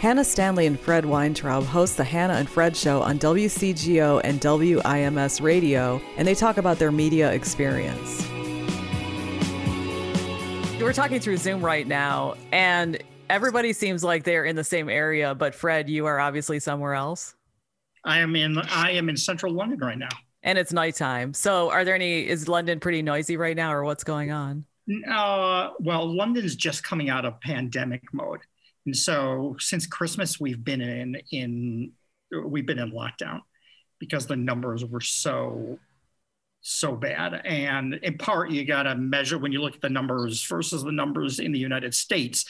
Hannah Stanley and Fred Weintraub host the Hannah and Fred Show on WCGO and WIMS Radio, and they talk about their media experience. We're talking through Zoom right now, and everybody seems like they're in the same area, but Fred, you are obviously somewhere else. I am in I am in central London right now. And it's nighttime. So are there any is London pretty noisy right now or what's going on? Uh, well, London's just coming out of pandemic mode. And so since Christmas, we've been in in we've been in lockdown because the numbers were so so bad. And in part, you got to measure when you look at the numbers versus the numbers in the United States.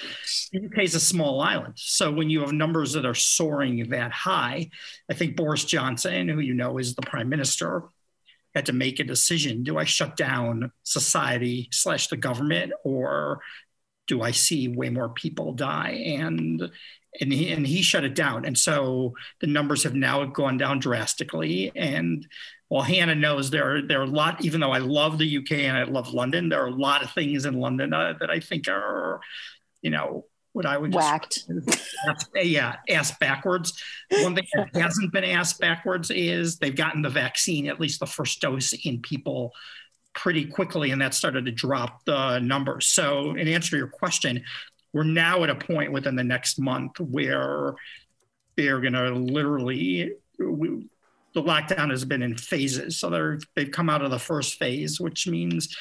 The UK is a small island. So when you have numbers that are soaring that high, I think Boris Johnson, who you know is the prime minister, had to make a decision. Do I shut down society slash the government or do I see way more people die? And and he and he shut it down. And so the numbers have now gone down drastically. And while Hannah knows there are there are a lot, even though I love the UK and I love London, there are a lot of things in London uh, that I think are, you know, what I would whacked. Ask, yeah, asked backwards. One thing that hasn't been asked backwards is they've gotten the vaccine, at least the first dose, in people pretty quickly, and that started to drop the numbers. So, in answer to your question, we're now at a point within the next month where they're going to literally. We, the lockdown has been in phases, so they're they've come out of the first phase, which means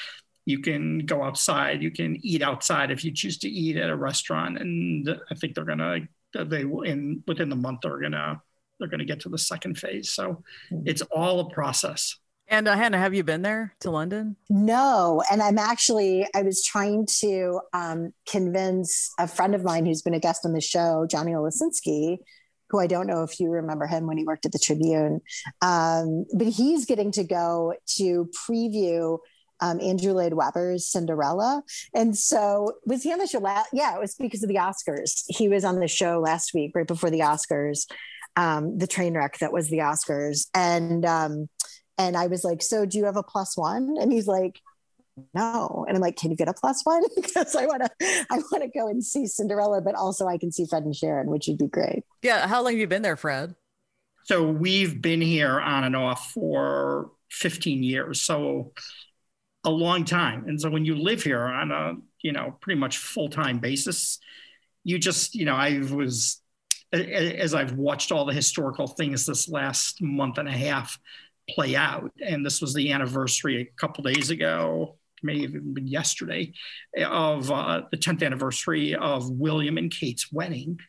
you can go outside, you can eat outside if you choose to eat at a restaurant, and I think they're gonna they will in within the month they're gonna they're gonna get to the second phase. So hmm. it's all a process. And uh, Hannah, have you been there to London? No, and I'm actually I was trying to um, convince a friend of mine who's been a guest on the show, Johnny Oleksinski, who I don't know if you remember him when he worked at the Tribune, um, but he's getting to go to preview um, Andrew Lloyd Webber's Cinderella. And so was he on the show? La- yeah, it was because of the Oscars. He was on the show last week, right before the Oscars, um, the train wreck that was the Oscars. And um, and I was like, so do you have a plus one? And he's like, no. And I'm like, can you get a plus one? because I want to, I want to go and see Cinderella, but also I can see Fred and Sharon, which would be great. Yeah. How long have you been there, Fred? So we've been here on and off for 15 years. So a long time. And so when you live here on a, you know, pretty much full-time basis, you just, you know, I was, as I've watched all the historical things this last month and a half, play out. And this was the anniversary a couple days ago, maybe even been yesterday, of uh, the 10th anniversary of William and Kate's wedding.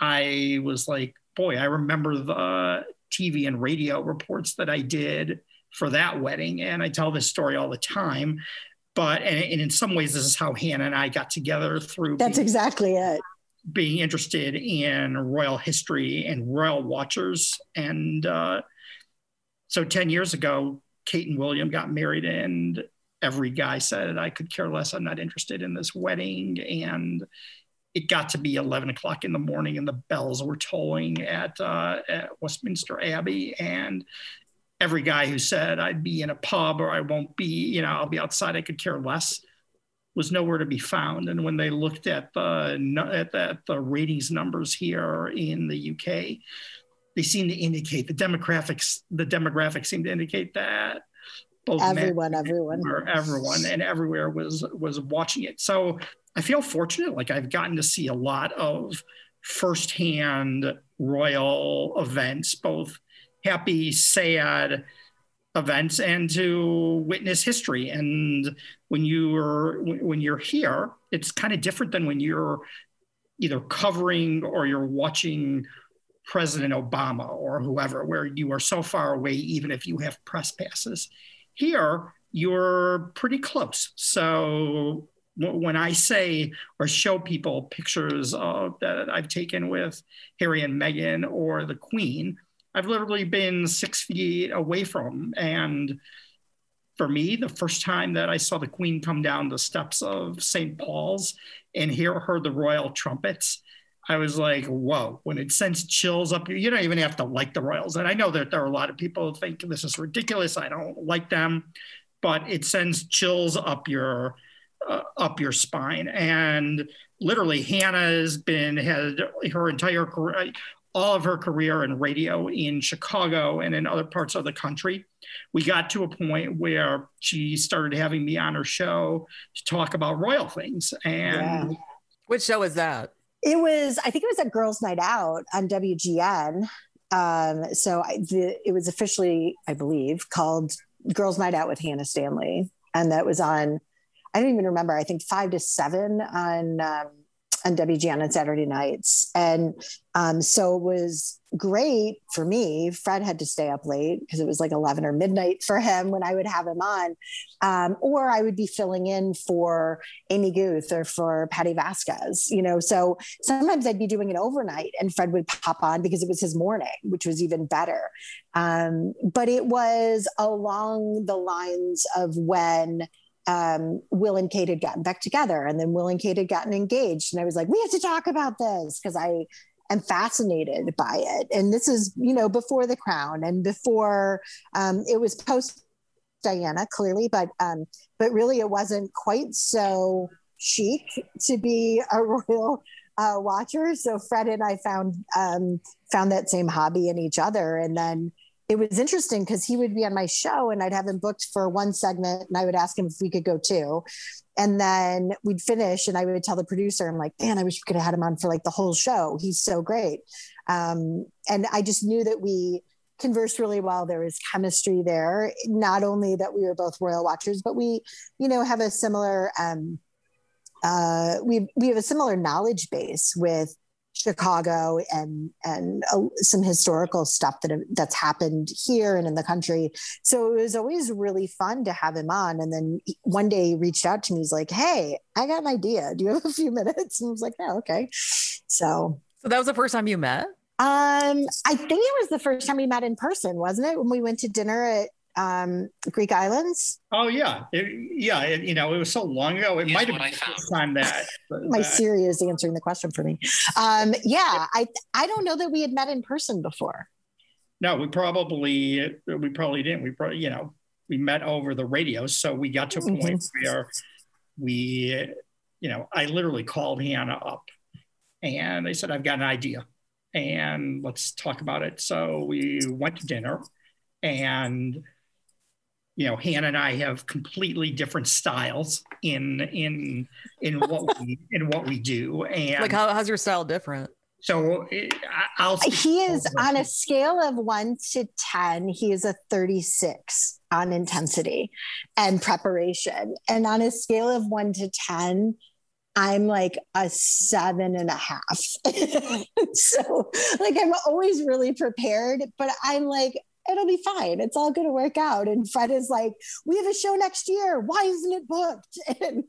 I was like, boy, I remember the TV and radio reports that I did for that wedding. And I tell this story all the time. But, and, and in some ways, this is how Hannah and I got together through. That's being, exactly it. Being interested in royal history and royal watchers. And, uh, so 10 years ago, Kate and William got married, and every guy said, I could care less. I'm not interested in this wedding. And it got to be 11 o'clock in the morning, and the bells were tolling at, uh, at Westminster Abbey. And every guy who said, I'd be in a pub or I won't be, you know, I'll be outside, I could care less was nowhere to be found. And when they looked at the at the, the ratings numbers here in the UK, they seem to indicate the demographics the demographics seem to indicate that both everyone everyone. or everyone and everywhere was was watching it. So i feel fortunate like i've gotten to see a lot of firsthand royal events both happy sad events and to witness history. And when you're when you're here it's kind of different than when you're either covering or you're watching President Obama or whoever, where you are so far away, even if you have press passes. Here, you're pretty close. So when I say or show people pictures of, that I've taken with Harry and Meghan or the Queen, I've literally been six feet away from. And for me, the first time that I saw the Queen come down the steps of St. Paul's and hear her the royal trumpets, I was like, whoa, when it sends chills up, you don't even have to like the Royals. And I know that there are a lot of people who think this is ridiculous. I don't like them, but it sends chills up your uh, up your spine. And literally, Hannah has been had her entire career, all of her career in radio in Chicago and in other parts of the country. We got to a point where she started having me on her show to talk about royal things. And yeah. which show is that? It was, I think it was a girls' night out on WGN. Um, so I, the, it was officially, I believe, called Girls' Night Out with Hannah Stanley, and that was on. I don't even remember. I think five to seven on um, on WGN on Saturday nights. And um, so it was great for me. Fred had to stay up late because it was like 11 or midnight for him when I would have him on. Um, or I would be filling in for Amy Guth or for Patty Vasquez, you know. So sometimes I'd be doing it overnight and Fred would pop on because it was his morning, which was even better. Um, but it was along the lines of when um, Will and Kate had gotten back together, and then Will and Kate had gotten engaged. And I was like, we have to talk about this because I am fascinated by it. And this is, you know, before the crown and before um, it was post Diana, clearly, but um, but really it wasn't quite so chic to be a royal uh, watcher. So Fred and I found um, found that same hobby in each other, and then it was interesting because he would be on my show and I'd have him booked for one segment and I would ask him if we could go too. And then we'd finish and I would tell the producer, I'm like, man, I wish we could have had him on for like the whole show. He's so great. Um, and I just knew that we conversed really well. There was chemistry there. Not only that we were both royal watchers, but we, you know, have a similar, um, uh, we we have a similar knowledge base with Chicago and and uh, some historical stuff that that's happened here and in the country. So it was always really fun to have him on. And then one day he reached out to me. He's like, "Hey, I got an idea. Do you have a few minutes?" And I was like, "Yeah, okay." So, so that was the first time you met. Um, I think it was the first time we met in person, wasn't it? When we went to dinner at um, Greek Islands? Oh yeah, it, yeah. It, you know, it was so long ago. It might have been the first time that. My that. Siri is answering the question for me. Um, yeah, I I don't know that we had met in person before. No, we probably we probably didn't. We probably you know we met over the radio, so we got to a point mm-hmm. where we you know I literally called Hannah up, and they said I've got an idea, and let's talk about it. So we went to dinner, and you know, Hannah and I have completely different styles in in in what we in what we do. And like, how, how's your style different? So I'll. Uh, he is on a scale of one to ten. He is a thirty-six on intensity and preparation, and on a scale of one to ten, I'm like a seven and a half. so, like, I'm always really prepared, but I'm like, it'll be fine. It's all going to work out. And Fred is like, we have a show next year. Why isn't it booked? And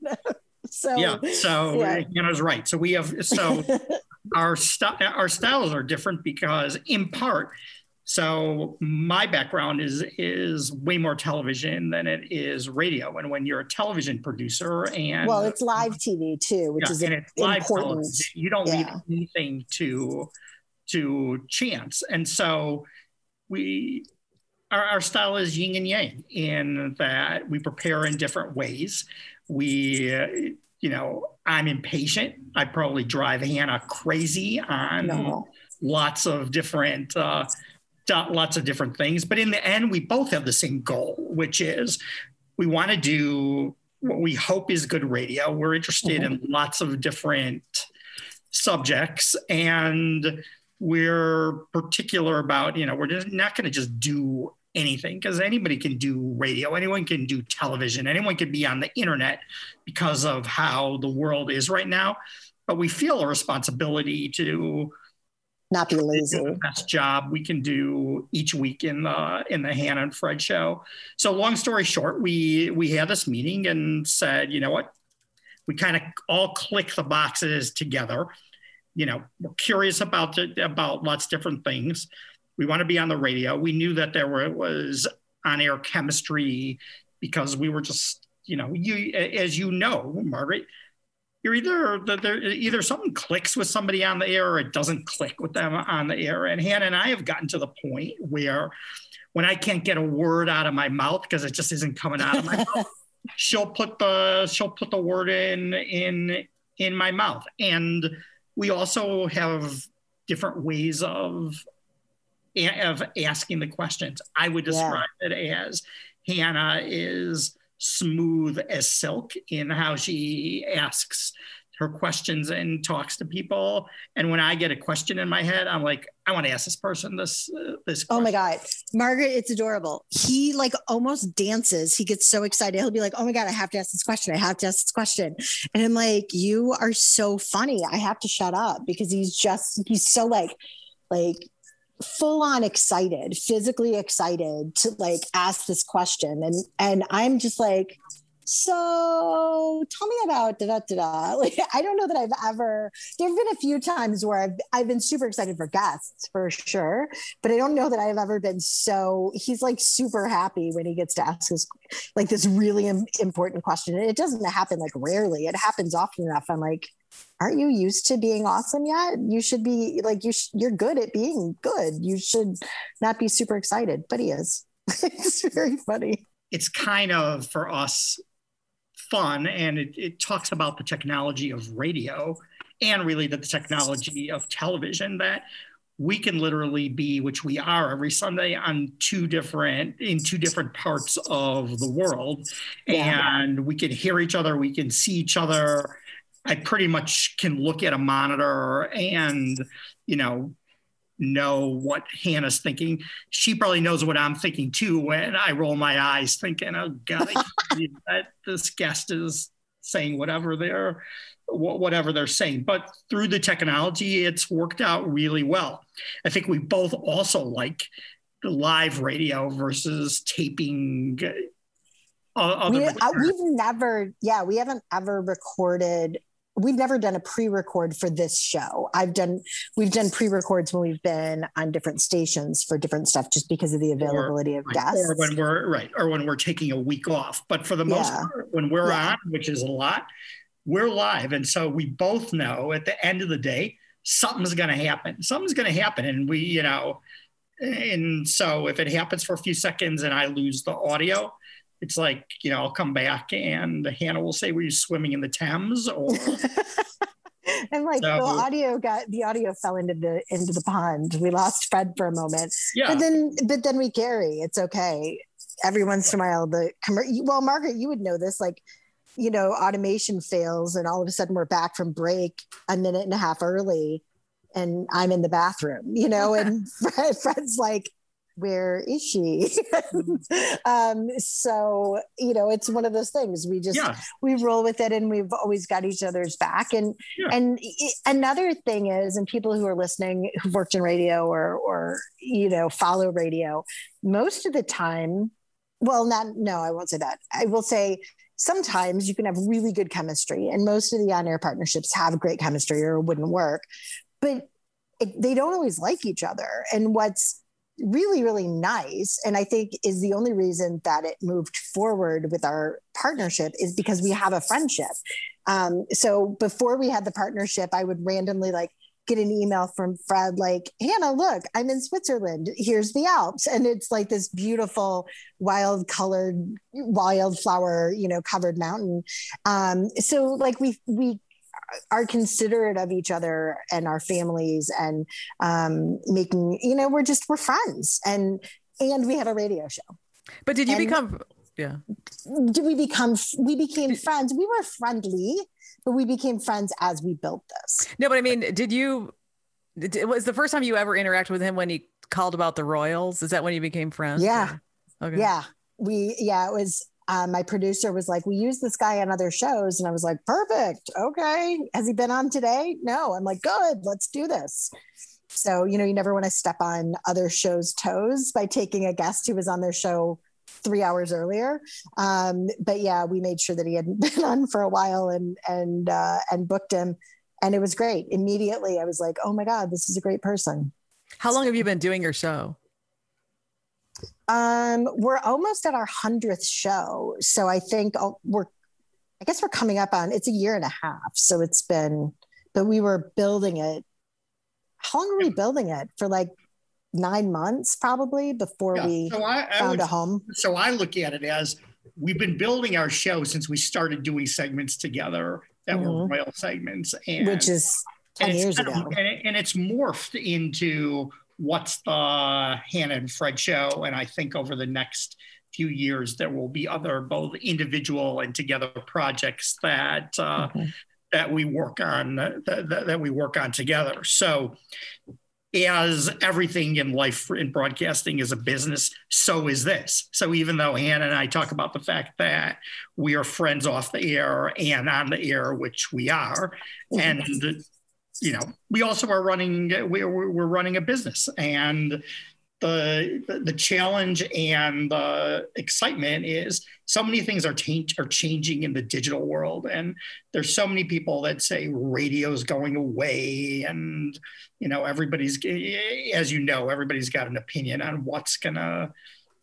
so yeah, so yeah. Hannah's right. So we have so our st- our styles are different because in part. So my background is is way more television than it is radio. And when you're a television producer and well, it's live TV too, which yeah, is and it's important. You don't yeah. leave anything to to chance. And so we our, our style is yin and yang in that we prepare in different ways. We, uh, you know, I'm impatient. I probably drive Hannah crazy on no. lots of different. Uh, lots of different things but in the end we both have the same goal which is we want to do what we hope is good radio we're interested mm-hmm. in lots of different subjects and we're particular about, you know, we're just not going to just do anything because anybody can do radio, anyone can do television, anyone can be on the internet because of how the world is right now. But we feel a responsibility to not be lazy. The best job we can do each week in the in the Hannah and Fred show. So long story short, we we had this meeting and said, you know what, we kind of all click the boxes together you know, we're curious about the, about lots of different things. We want to be on the radio. We knew that there were, was on air chemistry because we were just, you know, you as you know, Margaret, you're either there either something clicks with somebody on the air or it doesn't click with them on the air. And Hannah and I have gotten to the point where when I can't get a word out of my mouth because it just isn't coming out of my mouth. she'll put the she'll put the word in in in my mouth and we also have different ways of of asking the questions i would describe yeah. it as hannah is smooth as silk in how she asks her questions and talks to people. And when I get a question in my head, I'm like, I want to ask this person this uh, this. Question. Oh my god, Margaret, it's adorable. He like almost dances. He gets so excited. He'll be like, "Oh my god, I have to ask this question. I have to ask this question." And I'm like, "You are so funny. I have to shut up because he's just he's so like like." full on excited physically excited to like ask this question and and i'm just like so tell me about da da da. Like, I don't know that I've ever. There have been a few times where I've I've been super excited for guests for sure, but I don't know that I've ever been so. He's like super happy when he gets to ask his like this really important question. And it doesn't happen like rarely. It happens often enough. I'm like, aren't you used to being awesome yet? You should be like you. Sh- you're good at being good. You should not be super excited, but he is. it's very funny. It's kind of for us fun and it, it talks about the technology of radio and really the technology of television that we can literally be which we are every sunday on two different in two different parts of the world yeah. and we can hear each other we can see each other i pretty much can look at a monitor and you know know what Hannah's thinking. She probably knows what I'm thinking too when I roll my eyes, thinking, "Oh God, that this guest is saying whatever they're whatever they're saying." But through the technology, it's worked out really well. I think we both also like live radio versus taping. Uh, we, uh, we've never, yeah, we haven't ever recorded we've never done a pre-record for this show. I've done we've done pre-records when we've been on different stations for different stuff just because of the availability or, of guests. Or when we're right, or when we're taking a week off. But for the most yeah. part, when we're yeah. on, which is a lot, we're live. And so we both know at the end of the day, something's gonna happen. Something's gonna happen. And we, you know, and so if it happens for a few seconds and I lose the audio, it's like you know i'll come back and hannah will say were you swimming in the thames? Or and like so, the audio got the audio fell into the into the pond. We lost fred for a moment. Yeah. But then but then we carry it's okay. Every once in a while the well margaret you would know this like you know automation fails and all of a sudden we're back from break a minute and a half early and i'm in the bathroom you know and Fred, fred's like where is she? Um, so you know it's one of those things. We just yeah. we roll with it and we've always got each other's back. And yeah. and another thing is and people who are listening who've worked in radio or or you know follow radio most of the time well not no i won't say that. I will say sometimes you can have really good chemistry and most of the on-air partnerships have great chemistry or it wouldn't work but it, they don't always like each other. And what's really, really nice. And I think is the only reason that it moved forward with our partnership is because we have a friendship. Um, so before we had the partnership, I would randomly like get an email from Fred like, Hannah, look, I'm in Switzerland. Here's the Alps. And it's like this beautiful, wild colored, wildflower, you know, covered mountain. Um, so like we we are considerate of each other and our families and um, making you know we're just we're friends and and we have a radio show. But did you and become yeah. Did we become we became friends. We were friendly but we became friends as we built this. No but i mean did you it was the first time you ever interacted with him when he called about the royals? Is that when you became friends? Yeah. Or? okay. Yeah. We yeah it was um, my producer was like, "We use this guy on other shows," and I was like, "Perfect, okay." Has he been on today? No. I'm like, "Good, let's do this." So you know, you never want to step on other shows' toes by taking a guest who was on their show three hours earlier. Um, but yeah, we made sure that he hadn't been on for a while and and uh, and booked him, and it was great. Immediately, I was like, "Oh my god, this is a great person." How long have you been doing your show? Um, we're almost at our hundredth show, so I think oh, we're. I guess we're coming up on. It's a year and a half, so it's been. But we were building it. How long were we building it for? Like nine months, probably before yeah. we so I, I found would, a home. So I look at it as we've been building our show since we started doing segments together that mm-hmm. were royal segments, and which is ten years ago, of, and, it, and it's morphed into what's the Hannah and Fred show, and I think over the next few years there will be other both individual and together projects that uh, that we work on that, that, that we work on together. So as everything in life in broadcasting is a business, so is this. So even though Hannah and I talk about the fact that we are friends off the air and on the air, which we are, and you know, we also are running we're, we're running a business, and the the challenge and the excitement is so many things are change are changing in the digital world and there's so many people that say radio's going away and you know everybody's as you know everybody's got an opinion on what's gonna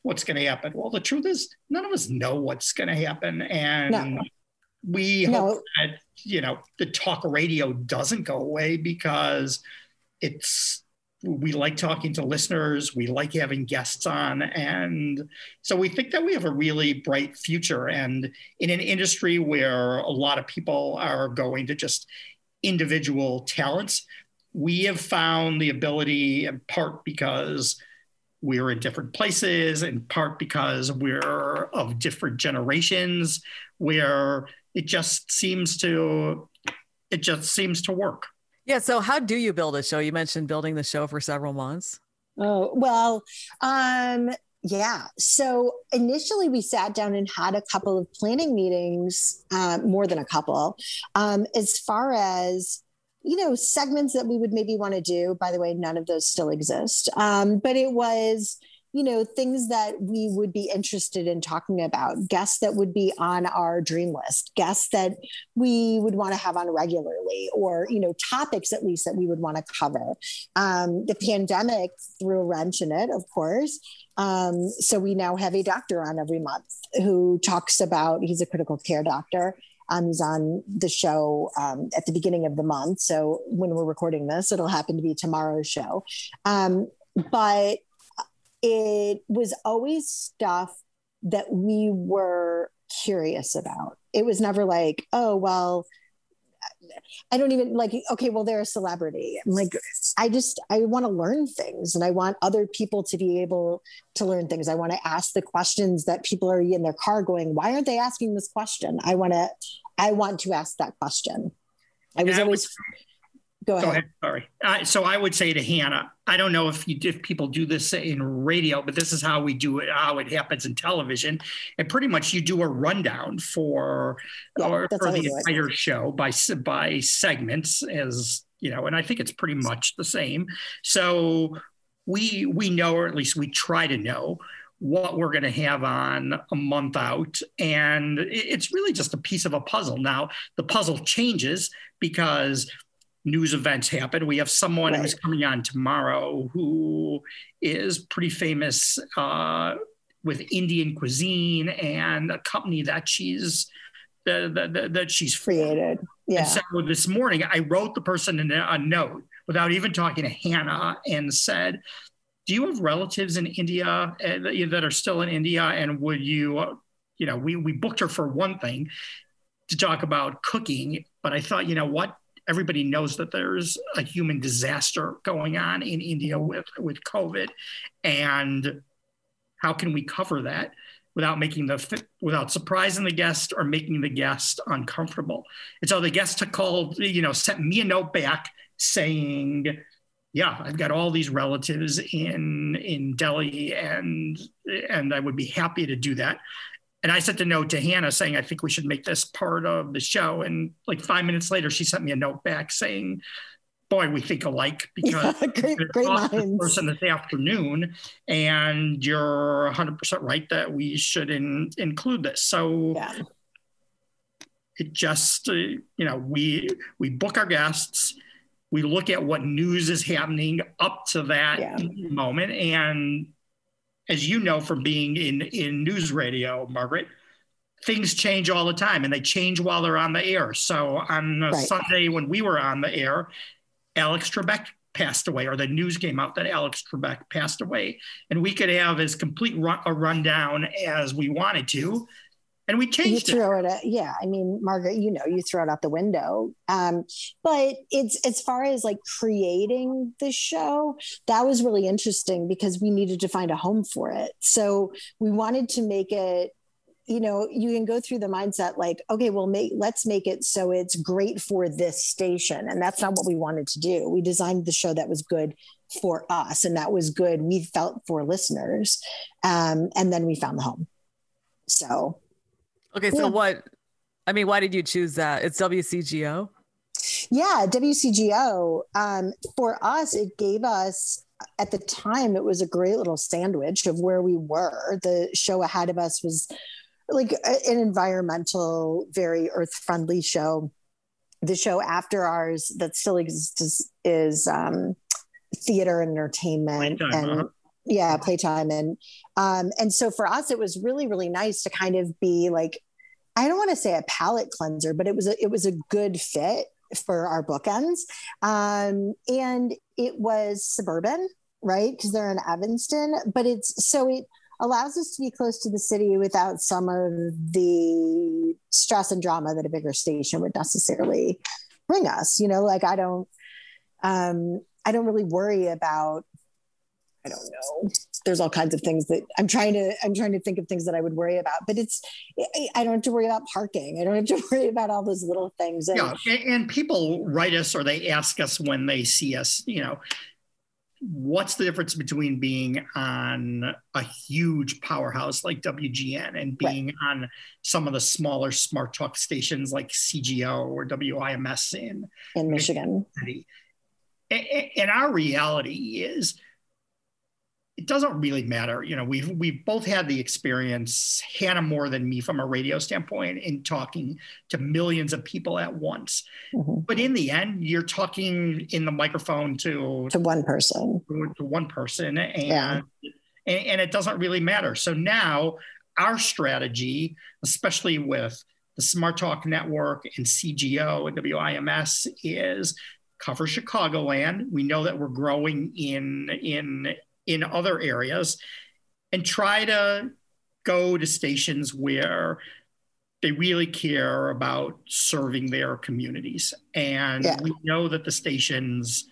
what's gonna happen well the truth is none of us know what's gonna happen and no. we no. hope that you know the talk radio doesn't go away because it's we like talking to listeners. We like having guests on. And so we think that we have a really bright future. And in an industry where a lot of people are going to just individual talents, we have found the ability, in part because we're in different places, in part because we're of different generations, where it just seems to it just seems to work. Yeah. So, how do you build a show? You mentioned building the show for several months. Oh, well, um, yeah. So initially, we sat down and had a couple of planning meetings, uh, more than a couple, um, as far as you know segments that we would maybe want to do. By the way, none of those still exist, um, but it was you know things that we would be interested in talking about guests that would be on our dream list guests that we would want to have on regularly or you know topics at least that we would want to cover um, the pandemic threw a wrench in it of course um, so we now have a doctor on every month who talks about he's a critical care doctor um, he's on the show um, at the beginning of the month. So when we're recording this, it'll happen to be tomorrow's show. Um, but it was always stuff that we were curious about. It was never like, oh, well, I don't even like, okay, well, they're a celebrity. I'm like, I just, I want to learn things and I want other people to be able to learn things. I want to ask the questions that people are in their car going, why aren't they asking this question? I want to, I want to ask that question. I was always, Go ahead. Go ahead. Sorry. Uh, so I would say to Hannah, I don't know if you, if people do this in radio, but this is how we do it, how it happens in television. And pretty much you do a rundown for yeah, or, for the entire it. show by by segments, as you know. And I think it's pretty much the same. So we we know, or at least we try to know what we're going to have on a month out. And it's really just a piece of a puzzle. Now, the puzzle changes because news events happen. We have someone right. who's coming on tomorrow who is pretty famous uh, with Indian cuisine and a company that she's that, that, that she's created. Yeah. And so this morning, I wrote the person a, a note without even talking to Hannah and said, "Do you have relatives in India uh, that are still in India? And would you, uh, you know, we we booked her for one thing." to talk about cooking, but I thought, you know what? Everybody knows that there's a human disaster going on in India with, with COVID. And how can we cover that without making the without surprising the guest or making the guest uncomfortable? And so the guest called, you know, sent me a note back saying, yeah, I've got all these relatives in in Delhi and and I would be happy to do that and I sent a note to Hannah saying, I think we should make this part of the show. And like five minutes later, she sent me a note back saying, Boy, we think alike because yeah, great, great minds. person this afternoon, and you're 100% right that we should in, include this. So yeah. it just, uh, you know, we we book our guests, we look at what news is happening up to that yeah. moment, and as you know from being in in news radio, Margaret, things change all the time, and they change while they're on the air. So on right. Sunday when we were on the air, Alex Trebek passed away, or the news came out that Alex Trebek passed away, and we could have as complete run, a rundown as we wanted to. And we changed you throw it. it yeah, I mean, Margaret, you know, you throw it out the window. Um, but it's as far as like creating the show, that was really interesting because we needed to find a home for it. So we wanted to make it you know you can go through the mindset like okay well make let's make it so it's great for this station and that's not what we wanted to do we designed the show that was good for us and that was good we felt for listeners um, and then we found the home so okay so yeah. what i mean why did you choose that it's wcgo yeah wcgo um, for us it gave us at the time it was a great little sandwich of where we were the show ahead of us was like an environmental, very earth friendly show. The show after ours that still exists is, is um, theater and entertainment playtime, and huh? Yeah, playtime and um, and so for us, it was really really nice to kind of be like, I don't want to say a palate cleanser, but it was a, it was a good fit for our bookends, um, and it was suburban, right? Because they're in Evanston, but it's so it allows us to be close to the city without some of the stress and drama that a bigger station would necessarily bring us. You know, like I don't, um, I don't really worry about. I don't know. There's all kinds of things that I'm trying to. I'm trying to think of things that I would worry about, but it's. I don't have to worry about parking. I don't have to worry about all those little things. And, yeah, and people write us or they ask us when they see us. You know, what's the difference between being on a huge powerhouse like WGN and being right. on some of the smaller smart talk stations like CGO or WIMS in, in Michigan? Michigan and our reality is it doesn't really matter. You know, we've we've both had the experience, Hannah more than me from a radio standpoint, in talking to millions of people at once. Mm-hmm. But in the end, you're talking in the microphone to to one person, to one person, and yeah. and, and it doesn't really matter. So now our strategy, especially with the Smart Talk Network and CGO and WIMS, is cover Chicagoland. We know that we're growing in in in other areas and try to go to stations where they really care about serving their communities. And yeah. we know that the stations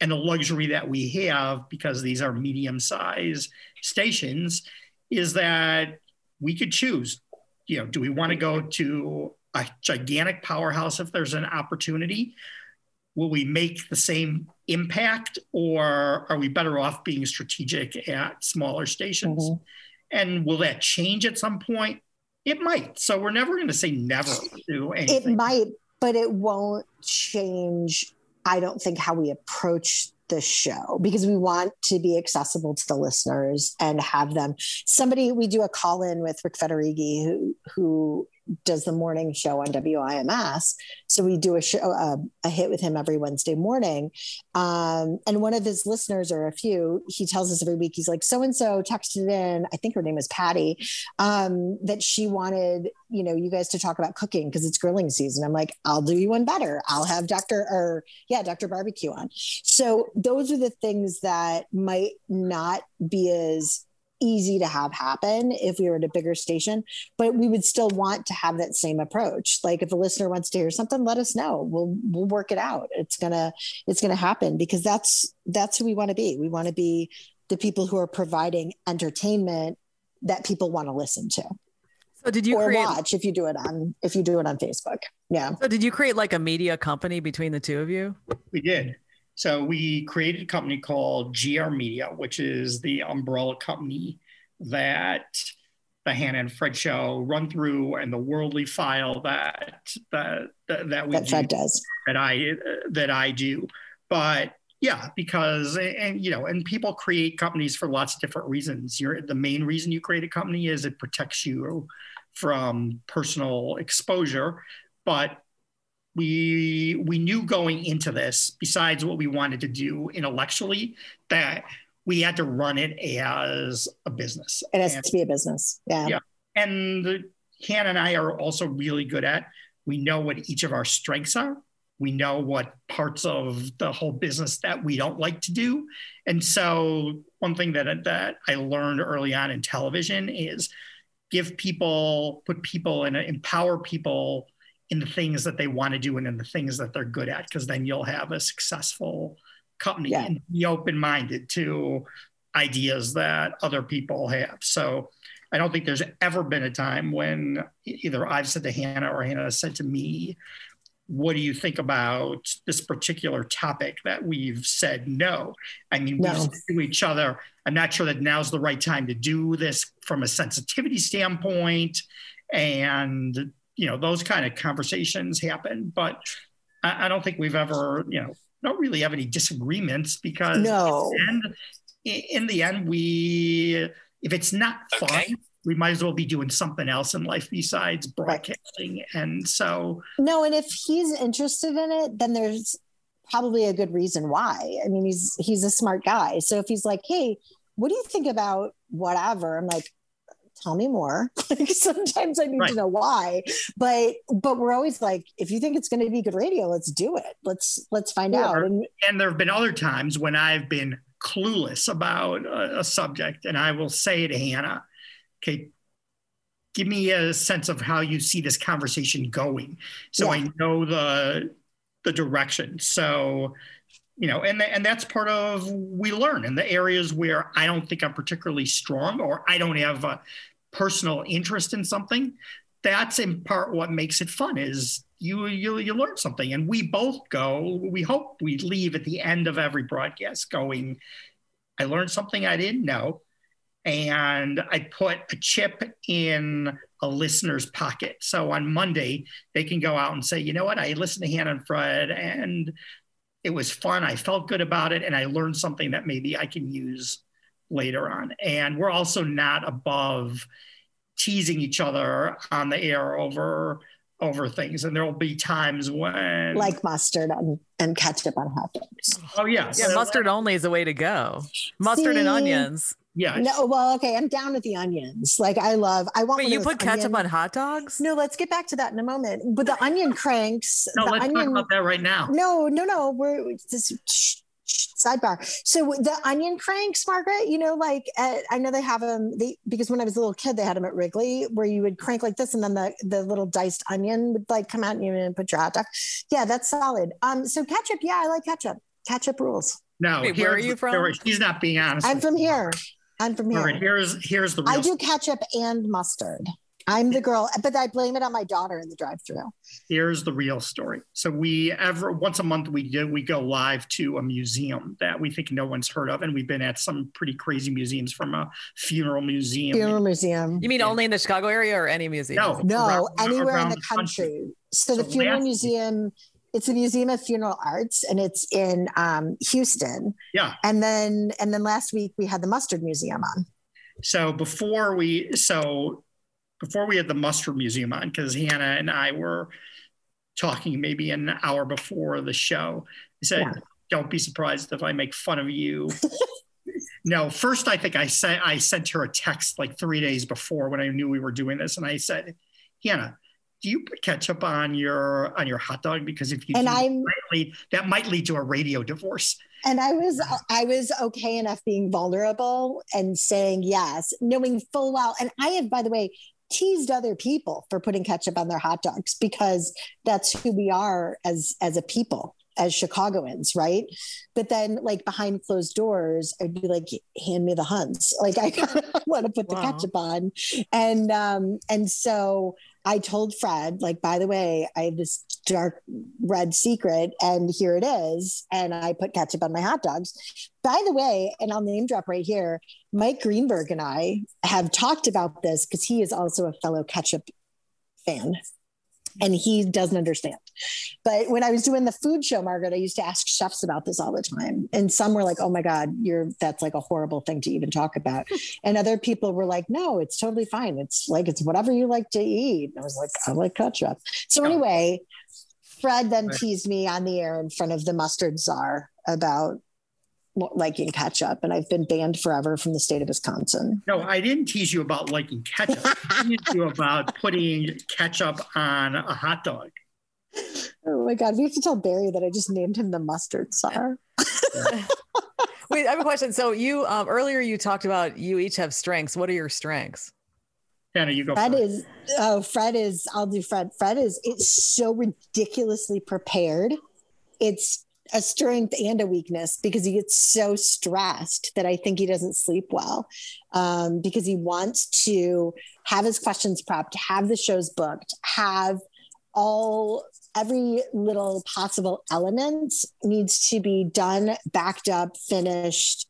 and the luxury that we have, because these are medium sized stations, is that we could choose. You know, do we want to go to a gigantic powerhouse if there's an opportunity? will we make the same impact or are we better off being strategic at smaller stations? Mm-hmm. And will that change at some point? It might. So we're never going to say never to anything. It might, but it won't change, I don't think, how we approach the show because we want to be accessible to the listeners and have them somebody we do a call in with Rick Federighi who who does the morning show on WIMS. So we do a show, uh, a hit with him every Wednesday morning. Um, and one of his listeners, or a few, he tells us every week, he's like, so and so texted in, I think her name is Patty, um, that she wanted, you know, you guys to talk about cooking because it's grilling season. I'm like, I'll do you one better. I'll have Dr. or yeah, Dr. Barbecue on. So those are the things that might not be as easy to have happen if we were at a bigger station but we would still want to have that same approach. Like if a listener wants to hear something let us know. We'll we'll work it out. It's gonna it's gonna happen because that's that's who we want to be. We want to be the people who are providing entertainment that people want to listen to. So did you or create, watch if you do it on if you do it on facebook. Yeah. So did you create like a media company between the two of you? We did so we created a company called GR Media, which is the umbrella company that the Hannah and Fred show run through and the worldly file that that that, that we that Fred does that I that I do. But yeah, because and you know, and people create companies for lots of different reasons. You're the main reason you create a company is it protects you from personal exposure, but we we knew going into this, besides what we wanted to do intellectually, that we had to run it as a business. It has and, to be a business. Yeah. Yeah. And Han and I are also really good at. We know what each of our strengths are. We know what parts of the whole business that we don't like to do. And so one thing that that I learned early on in television is give people, put people and empower people in the things that they want to do and in the things that they're good at, because then you'll have a successful company yeah. and be open minded to ideas that other people have. So I don't think there's ever been a time when either I've said to Hannah or Hannah has said to me, what do you think about this particular topic that we've said no? I mean, no. we said to each other, I'm not sure that now's the right time to do this from a sensitivity standpoint. And, you know, those kind of conversations happen. But I, I don't think we've ever, you know, don't really have any disagreements because no. in, the end, in the end we if it's not okay. fun we might as well be doing something else in life besides broadcasting. Right. And so, no, and if he's interested in it, then there's probably a good reason why. I mean, he's he's a smart guy. So if he's like, "Hey, what do you think about whatever?" I'm like, "Tell me more." like sometimes I need right. to know why, but but we're always like, if you think it's going to be good radio, let's do it. Let's let's find out. And, and there have been other times when I've been clueless about a, a subject, and I will say to Hannah okay, give me a sense of how you see this conversation going so yeah. i know the the direction so you know and and that's part of we learn in the areas where i don't think i'm particularly strong or i don't have a personal interest in something that's in part what makes it fun is you you you learn something and we both go we hope we leave at the end of every broadcast going i learned something i didn't know and I put a chip in a listener's pocket. So on Monday, they can go out and say, you know what, I listened to Hannah and Fred and it was fun. I felt good about it. And I learned something that maybe I can use later on. And we're also not above teasing each other on the air over over things and there will be times when like mustard and, and ketchup on hot dogs oh yeah yeah so mustard only is the way to go mustard See, and onions yeah. No, well, okay. I'm down with the onions. Like I love. I want. Wait, you put ketchup onion. on hot dogs? No, let's get back to that in a moment. But the onion cranks. no, the let's onion, talk about that right now. No, no, no. We're just sidebar. So the onion cranks, Margaret. You know, like at, I know they have them. They because when I was a little kid, they had them at Wrigley, where you would crank like this, and then the the little diced onion would like come out and you would put your hot dog. Yeah, that's solid. Um, so ketchup. Yeah, I like ketchup. Ketchup rules. No, Wait, where are you from? He's not being honest. I'm from here. I'm from here. Right, here's here's the. I do ketchup and mustard. I'm the girl, but I blame it on my daughter in the drive-through. Here's the real story. So we ever once a month we do we go live to a museum that we think no one's heard of, and we've been at some pretty crazy museums from a funeral museum. Funeral museum. You mean only in the Chicago area or any museum? No, no, around, anywhere around in the country. country. So, so the funeral museum it's a museum of funeral arts and it's in um, houston yeah and then and then last week we had the mustard museum on so before we so before we had the mustard museum on because hannah and i were talking maybe an hour before the show i said yeah. don't be surprised if i make fun of you no first i think i sent i sent her a text like three days before when i knew we were doing this and i said hannah do you put ketchup on your on your hot dog? Because if you and do, I that, lead, that might lead to a radio divorce. And I was I was okay enough being vulnerable and saying yes, knowing full well. And I have, by the way, teased other people for putting ketchup on their hot dogs because that's who we are as as a people as Chicagoans, right? But then, like behind closed doors, I'd be like, "Hand me the Hunts." Like I want to put the wow. ketchup on, and um, and so I told Fred, like, by the way, I have this dark red secret, and here it is. And I put ketchup on my hot dogs. By the way, and I'll name drop right here, Mike Greenberg and I have talked about this because he is also a fellow ketchup fan and he doesn't understand. But when I was doing the food show, Margaret, I used to ask chefs about this all the time. And some were like, oh my God, you're that's like a horrible thing to even talk about. And other people were like, no, it's totally fine. It's like it's whatever you like to eat. And I was like, I like ketchup. So anyway, Fred then teased me on the air in front of the mustard czar about liking ketchup, and I've been banned forever from the state of Wisconsin. No, I didn't tease you about liking ketchup. I teased you about putting ketchup on a hot dog. Oh my God, we have to tell Barry that I just named him the mustard czar. Wait, I have a question. So you um, earlier you talked about you each have strengths. What are your strengths? Hannah, you go. Fred first. is oh Fred is I'll do Fred. Fred is it's so ridiculously prepared. It's a strength and a weakness because he gets so stressed that I think he doesn't sleep well um, because he wants to have his questions prepped, have the shows booked, have all every little possible element needs to be done, backed up, finished,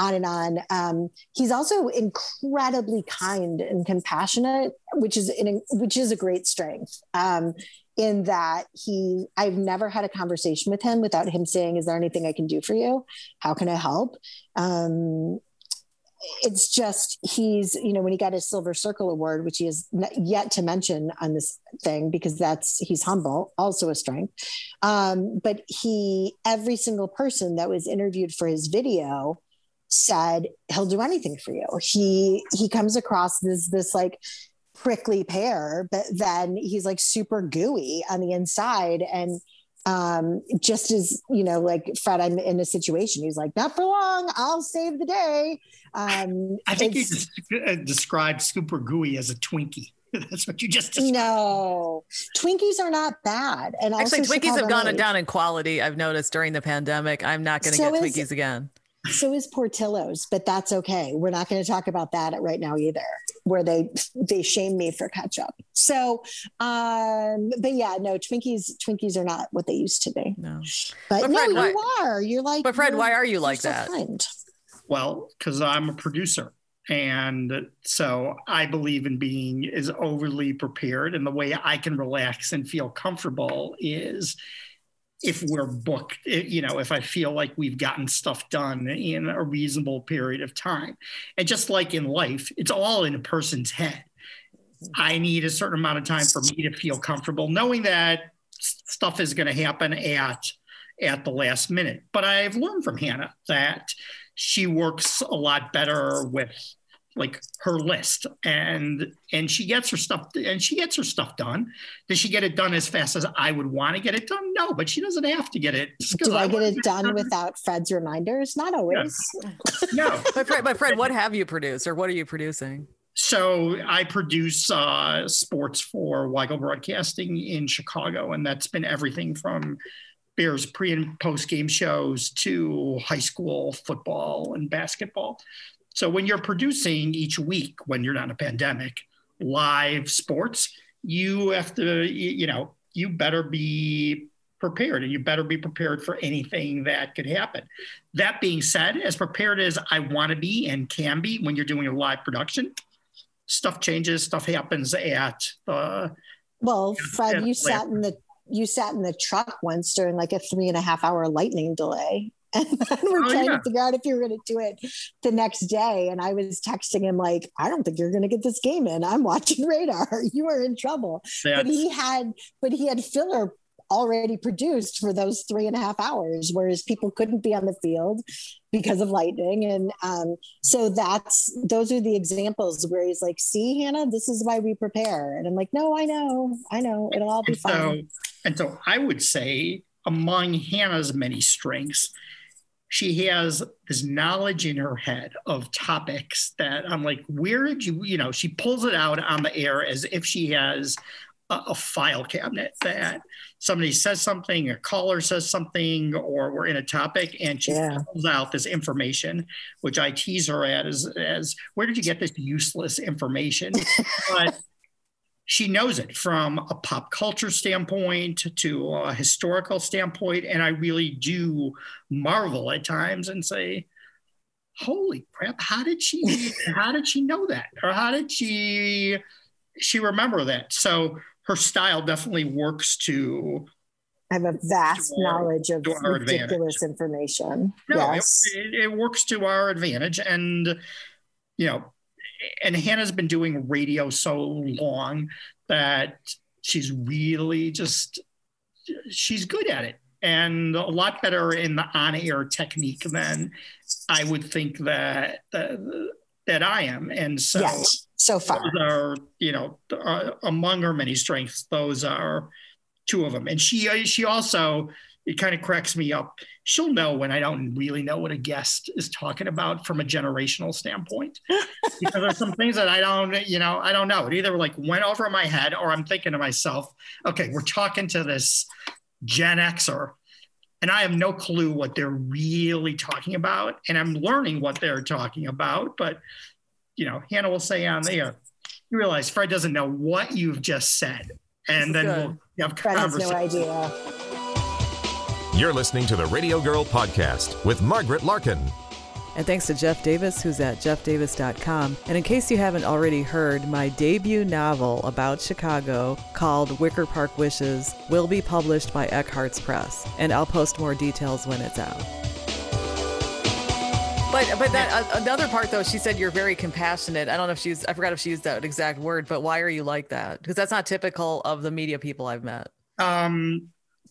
on and on. Um, he's also incredibly kind and compassionate, which is an, which is a great strength. Um, in that he, I've never had a conversation with him without him saying, "Is there anything I can do for you? How can I help?" Um, it's just he's you know when he got his silver circle award which he has yet to mention on this thing because that's he's humble also a strength um, but he every single person that was interviewed for his video said he'll do anything for you he he comes across this this like prickly pear but then he's like super gooey on the inside and um, just as you know, like Fred, I'm in a situation. He's like, not for long. I'll save the day. Um, I think you just uh, described Super Gooey as a Twinkie. That's what you just described. No, Twinkies are not bad. And actually, Twinkies Chicago have gone made. down in quality. I've noticed during the pandemic. I'm not going to So get is- Twinkies again. So is Portillo's, but that's okay. We're not going to talk about that right now either, where they they shame me for ketchup. So, um, but yeah, no, Twinkies Twinkies are not what they used to be. No. But, But no, Fred, you why- are. You're like. But Fred, why are you like that? kind. Well, because I'm a producer. And so I believe in being is overly prepared. And the way I can relax and feel comfortable is if we're booked, eh, you know, if I feel like we've gotten stuff done in a reasonable period of time. And just like in life, it's all in a person's head. I need a certain amount of time for me to feel comfortable, knowing that stuff is going to happen at at the last minute. But I've learned from Hannah that she works a lot better with like her list. And and she gets her stuff and she gets her stuff done. Does she get it done as fast as i would want to get it done? No but she doesn't have to get it. Just 'cause Do I get wanna it done without Fred's reminders? Not always. no. My friend but Fred, what have you produced, or what are you producing? so i produce uh, sports for weigel broadcasting in chicago and that's been everything from bears pre and post game shows to high school football and basketball so when you're producing each week when you're not in a pandemic live sports you have to you know you better be prepared and you better be prepared for anything that could happen that being said as prepared as i want to be and can be when you're doing a live production stuff changes stuff happens at uh, the Well, Fred, you sat in the you sat in the truck once during like a three and a half hour lightning delay. And then we're Oh, trying yeah. to figure out if you're going to do it the next day. And I was texting him like, I don't think you're going to get this game in. I'm watching radar. You are in trouble. But he had, but he had filler already produced for those three and a half hours, whereas people couldn't be on the field because of lightning. And um, so that's those are the examples where he's like, "See, Hannah, this is why we prepare." And I'm like, "No, I know, I know, it'll all be and so fine." and so i would say among hannah's many strengths she has this knowledge in her head of topics that i'm like where did you you know she pulls it out on the air as if she has a, a file cabinet that somebody says something a caller says something or we're in a topic and she Yeah. pulls out this information which i tease her at as as where did you get this useless information but she knows it from a pop culture standpoint to a historical standpoint. And I really do marvel at times and say, holy crap, how did she how did she know that? Or how did she she remember that? So her style definitely works to I have a vast our- knowledge of our advantage. ridiculous information. no, yes. it, it works to our advantage. And you know, and Hannah's been doing radio so long that she's really just she's good at it and a lot better in the on-air technique than I would think that that, that I am. And so yes. So far. those are you know uh, among her many strengths those are two of them and she she also it kind of cracks me up. She'll know when I don't really know what a guest is talking about from a generational standpoint, because there's some things that I don't, you know, I don't know. It either like went over my head, or I'm thinking to myself, okay, we're talking to this Gen Xer, and I have no clue what they're really talking about, and I'm learning what they're talking about. But you know, Hannah will say on there, you realize Fred doesn't know what you've just said, and then we'll have Fred has no idea. You're listening to the Radio Girl Podcast with Margaret Larkin. And thanks to Jeff Davis, who's at jeffdavis.com. And in case you haven't already heard, my debut novel about Chicago called Wicker Park Wishes will be published by Eckhartz Press. And I'll post more details when it's out. But but that uh, another part though, she said you're very compassionate. I don't know if she's I forgot if she used that exact word, but why are you like that? Because that's not typical of the media people I've met. Um,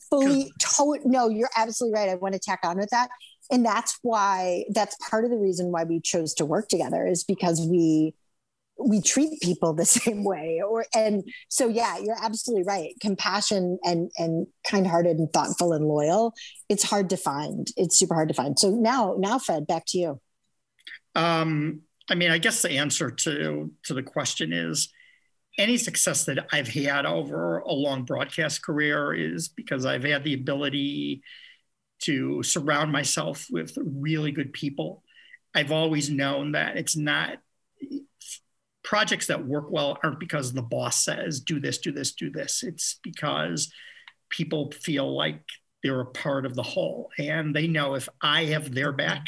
fully to- no you're absolutely right. I want to tack on with that. And that's why that's part of the reason why we chose to work together is because we we treat people the same way or and so yeah you're absolutely right. Compassion and and kind-hearted and thoughtful and loyal it's hard to find. It's super hard to find. So now now fred back to you. Um i mean i guess the answer to to the question is any success that I've had over a long broadcast career is because I've had the ability to surround myself with really good people. I've always known that it's not projects that work well aren't because the boss says do this, do this, do this. It's because people feel like they're a part of the whole and they know if I have their back,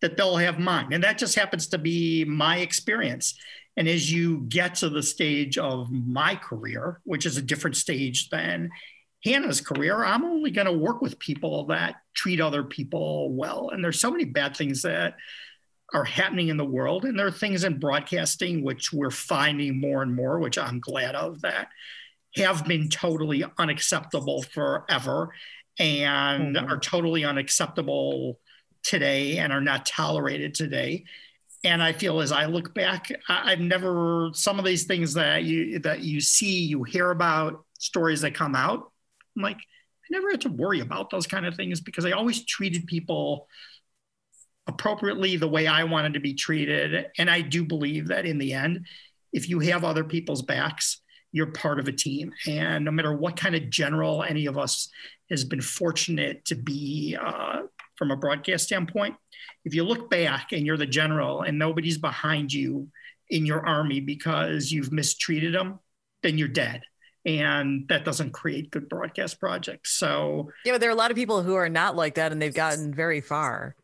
that they'll have mine. And that just happens to be my experience. And as you get to the stage of my career, which is a different stage than Hannah's career, I'm only going to work with people that treat other people well. And there's so many bad things that are happening in the world. And there are things in broadcasting which we're finding more and more, which I'm glad of, that have been totally unacceptable forever and mm-hmm. are totally unacceptable today and are not tolerated today and I feel as I look back, I've never some of these things that you that you see, you hear about stories that come out. I'm like, I never had to worry about those kind of things because I always treated people appropriately the way I wanted to be treated. And I do believe that in the end, if you have other people's backs, you're part of a team. And no matter what kind of general any of us has been fortunate to be uh, from a broadcast standpoint, if you look back and you're the general and nobody's behind you in your army because you've mistreated them, then you're dead. And that doesn't create good broadcast projects. So, yeah, but there are a lot of people who are not like that and they've gotten very far.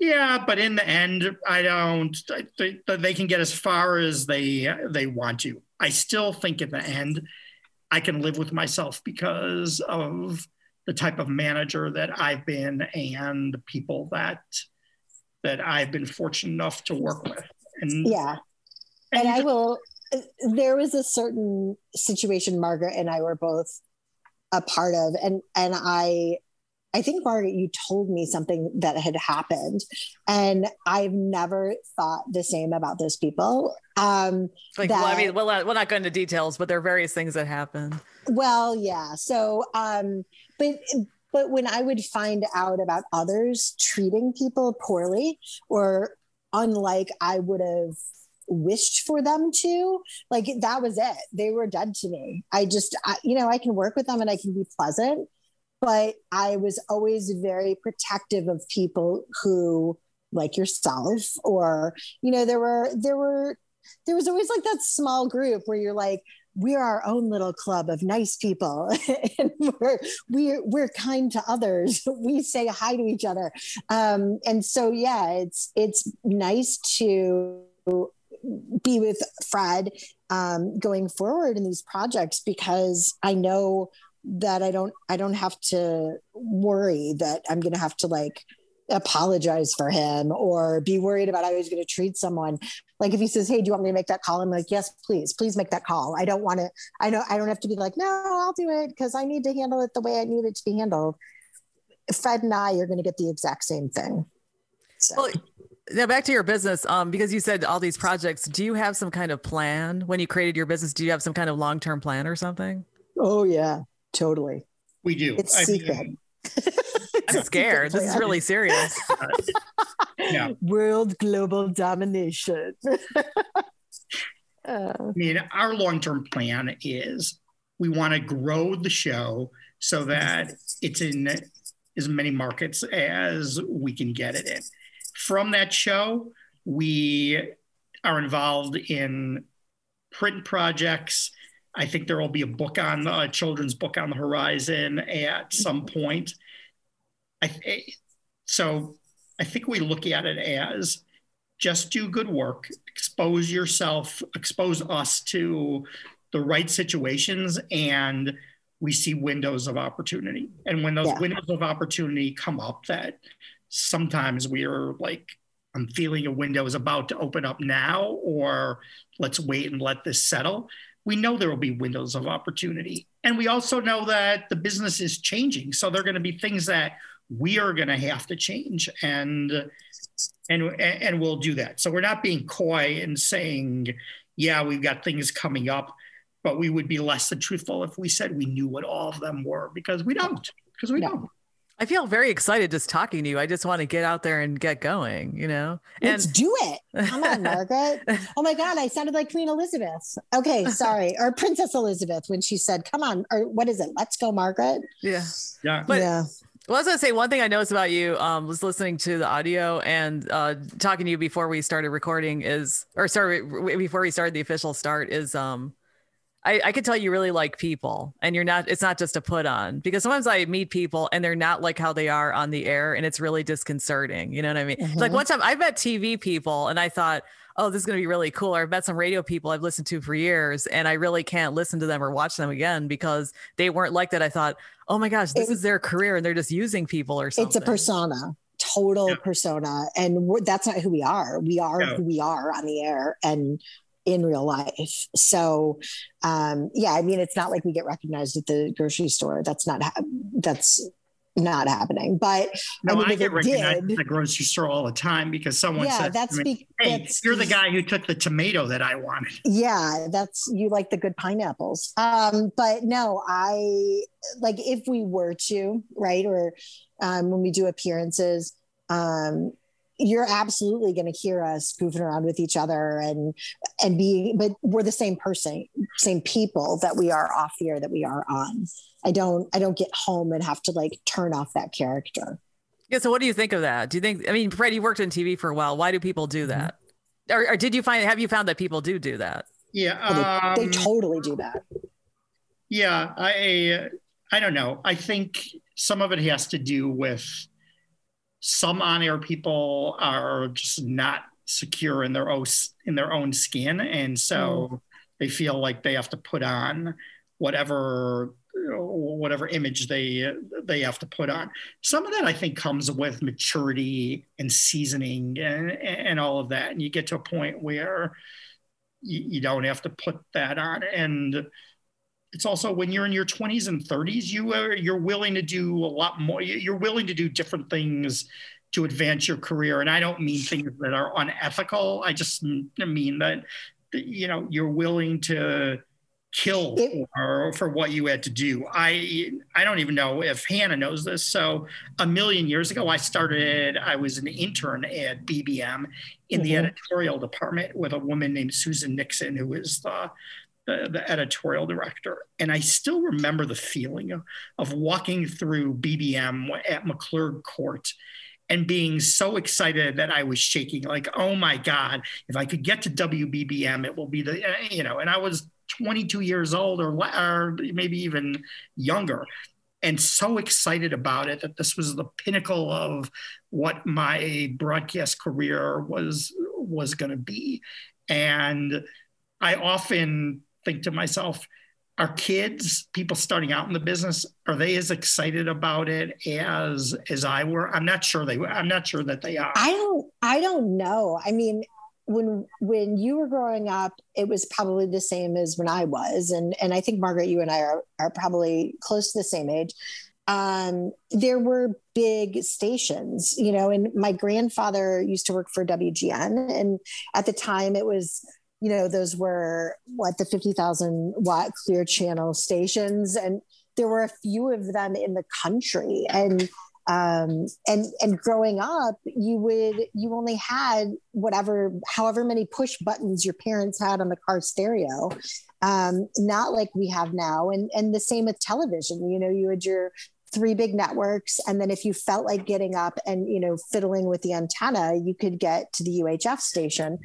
Yeah, but in the end, I don't. They, they can get as far as they they want to. I still think in the end, I can live with myself because of the type of manager that I've been and the people that that I've been fortunate enough to work with. And yeah. And, and I will there was a certain situation Margaret and I were both a part of and and I I think Margaret you told me something that had happened and I've never thought the same about those people. Um like that, well, I mean well we're not going into details but there are various things that happen. Well, yeah. So um but but when I would find out about others treating people poorly or unlike I would have wished for them to, like that was it. They were dead to me. I just, I, you know, I can work with them and I can be pleasant, but I was always very protective of people who, like yourself, or, you know, there were, there were, there was always like that small group where you're like, we're our own little club of nice people. And we're, we're, we're kind to others. We say hi to each other. Um, and so yeah it's it's nice to be with fred um, going forward in these projects because i know that i don't i don't have to worry that i'm going to have to like apologize for him or be worried about how he's going to treat someone. Like if he says, "Hey, do you want me to make that call?" I'm like, "Yes, please, please make that call." I don't want to. I know I don't have to be like, "No, I'll do it" because I need to handle it the way I need it to be handled. Fred and I are going to get the exact same thing. So. Well, now back to your business, um, because you said all these projects. Do you have some kind of plan when you created your business? Do you have some kind of long term plan or something? Oh yeah, totally. We do. It's I secret. Mean, I'm scared. This is really serious. yeah. World global domination. I uh, mean, our long term plan is we want to grow the show so that it's in as many markets as we can get it in. From that show, we are involved in print projects. I think there will be a book on a children's book on the horizon at mm-hmm. some point. I, so I think we look at it as just do good work, expose yourself, expose us to the right situations, and we see windows of opportunity. And when those yeah. windows of opportunity come up, that sometimes we are like, I'm feeling a window is about to open up now, or let's wait and let this settle. We know there will be windows of opportunity. And we also know that the business is changing. So there are going to be things that we are going to have to change. And and and we'll do that. So we're not being coy and saying, yeah, we've got things coming up, but we would be less than truthful if we said we knew what all of them were because we don't. Because we no. don't. I feel very excited just talking to you. I just want to get out there and get going, you know? And Let's do it. Come on, Margaret. oh my God, I sounded like Queen Elizabeth. Okay, sorry. or Princess Elizabeth when she said, come on, or what is it? Let's go, Margaret. Yeah. Yeah. But yeah. Well, I was gonna say one thing I noticed about you um, was listening to the audio and uh, talking to you before we started recording is, or sorry, before we started the official start is, um, I, I could tell you really like people and you're not, it's not just a put on because sometimes I meet people and they're not like how they are on the air and it's really disconcerting. You know what I mean? Mm-hmm. Like one time I met TV people and I thought, oh, this is going to be really cool. Or I've met some radio people I've listened to for years and I really can't listen to them or watch them again because they weren't like that. I thought, oh my gosh, this it, is their career and they're just using people or something. It's a persona, total yeah. persona. And that's not who we are. We are who we are on the air and in real life. So, um, yeah, I mean, it's not like we get recognized at the grocery store. That's not, that's not happening. But no, I, mean, I get recognized did, at the grocery store all the time because someone yeah, said, that's, me, "Hey, that's, you're the guy who took the tomato that I wanted." Yeah, that's you like the good pineapples. Um, but no, I like if we were to right or um, when we do appearances. Um, you're absolutely going to hear us goofing around with each other and and being but we're the same person same people that we are off the air that we are on. I don't i don't get home and have to like turn off that character. Yeah so what do you think of that? Do you think i mean fred you worked on tv for a while. Why do people do that? Mm-hmm. or, or, did you find have you found that people do do that? Yeah um, they, they um, totally do that. Yeah i i don't know. I think some of it has to do with some on-air people are just not secure in their own in their own skin, and so mm. they feel like they have to put on whatever whatever image they they have to put on. Some of that I think comes with maturity and seasoning and and all of that, and you get to a point where you, you don't have to put that on and it's also when you're in your 20s and 30s you are you're willing to do a lot more you're willing to do different things to advance your career. And i don't mean things that are unethical. I just mean that you know you're willing to kill for, for what you had to do. I i don't even know if hannah knows this. So a million years ago i started i was an intern at bbm in mm-hmm. the editorial department with a woman named susan nixon who is the the, the editorial director. And I still remember the feeling of, of walking through BBM at McClurg Court and being so excited that I was shaking, like, oh my God, if I could get to WBBM, it will be the, you know, and I was 22 years old or, or maybe even younger and so excited about it that this was the pinnacle of what my broadcast career was was going to be and i often think to myself, are kids, people starting out in the business, are they as excited about it as as I were? I'm not sure they I'm not sure that they are. I don't I don't know. I mean, when when you were growing up, it was probably the same as when I was. And and I think Margaret, you and I are are probably close to the same age. Um, there were big stations, you know, and my grandfather used to work for WGN. And at the time it was you know, those were what the 50,000 watt clear channel stations. And there were a few of them in the country. And um, and and growing up you would you only had whatever however many push buttons your parents had on the car stereo um, not like we have now and and the same with television you know you had your three big networks. And then if you felt like getting up and you know fiddling with the antenna you could get to the uhf station.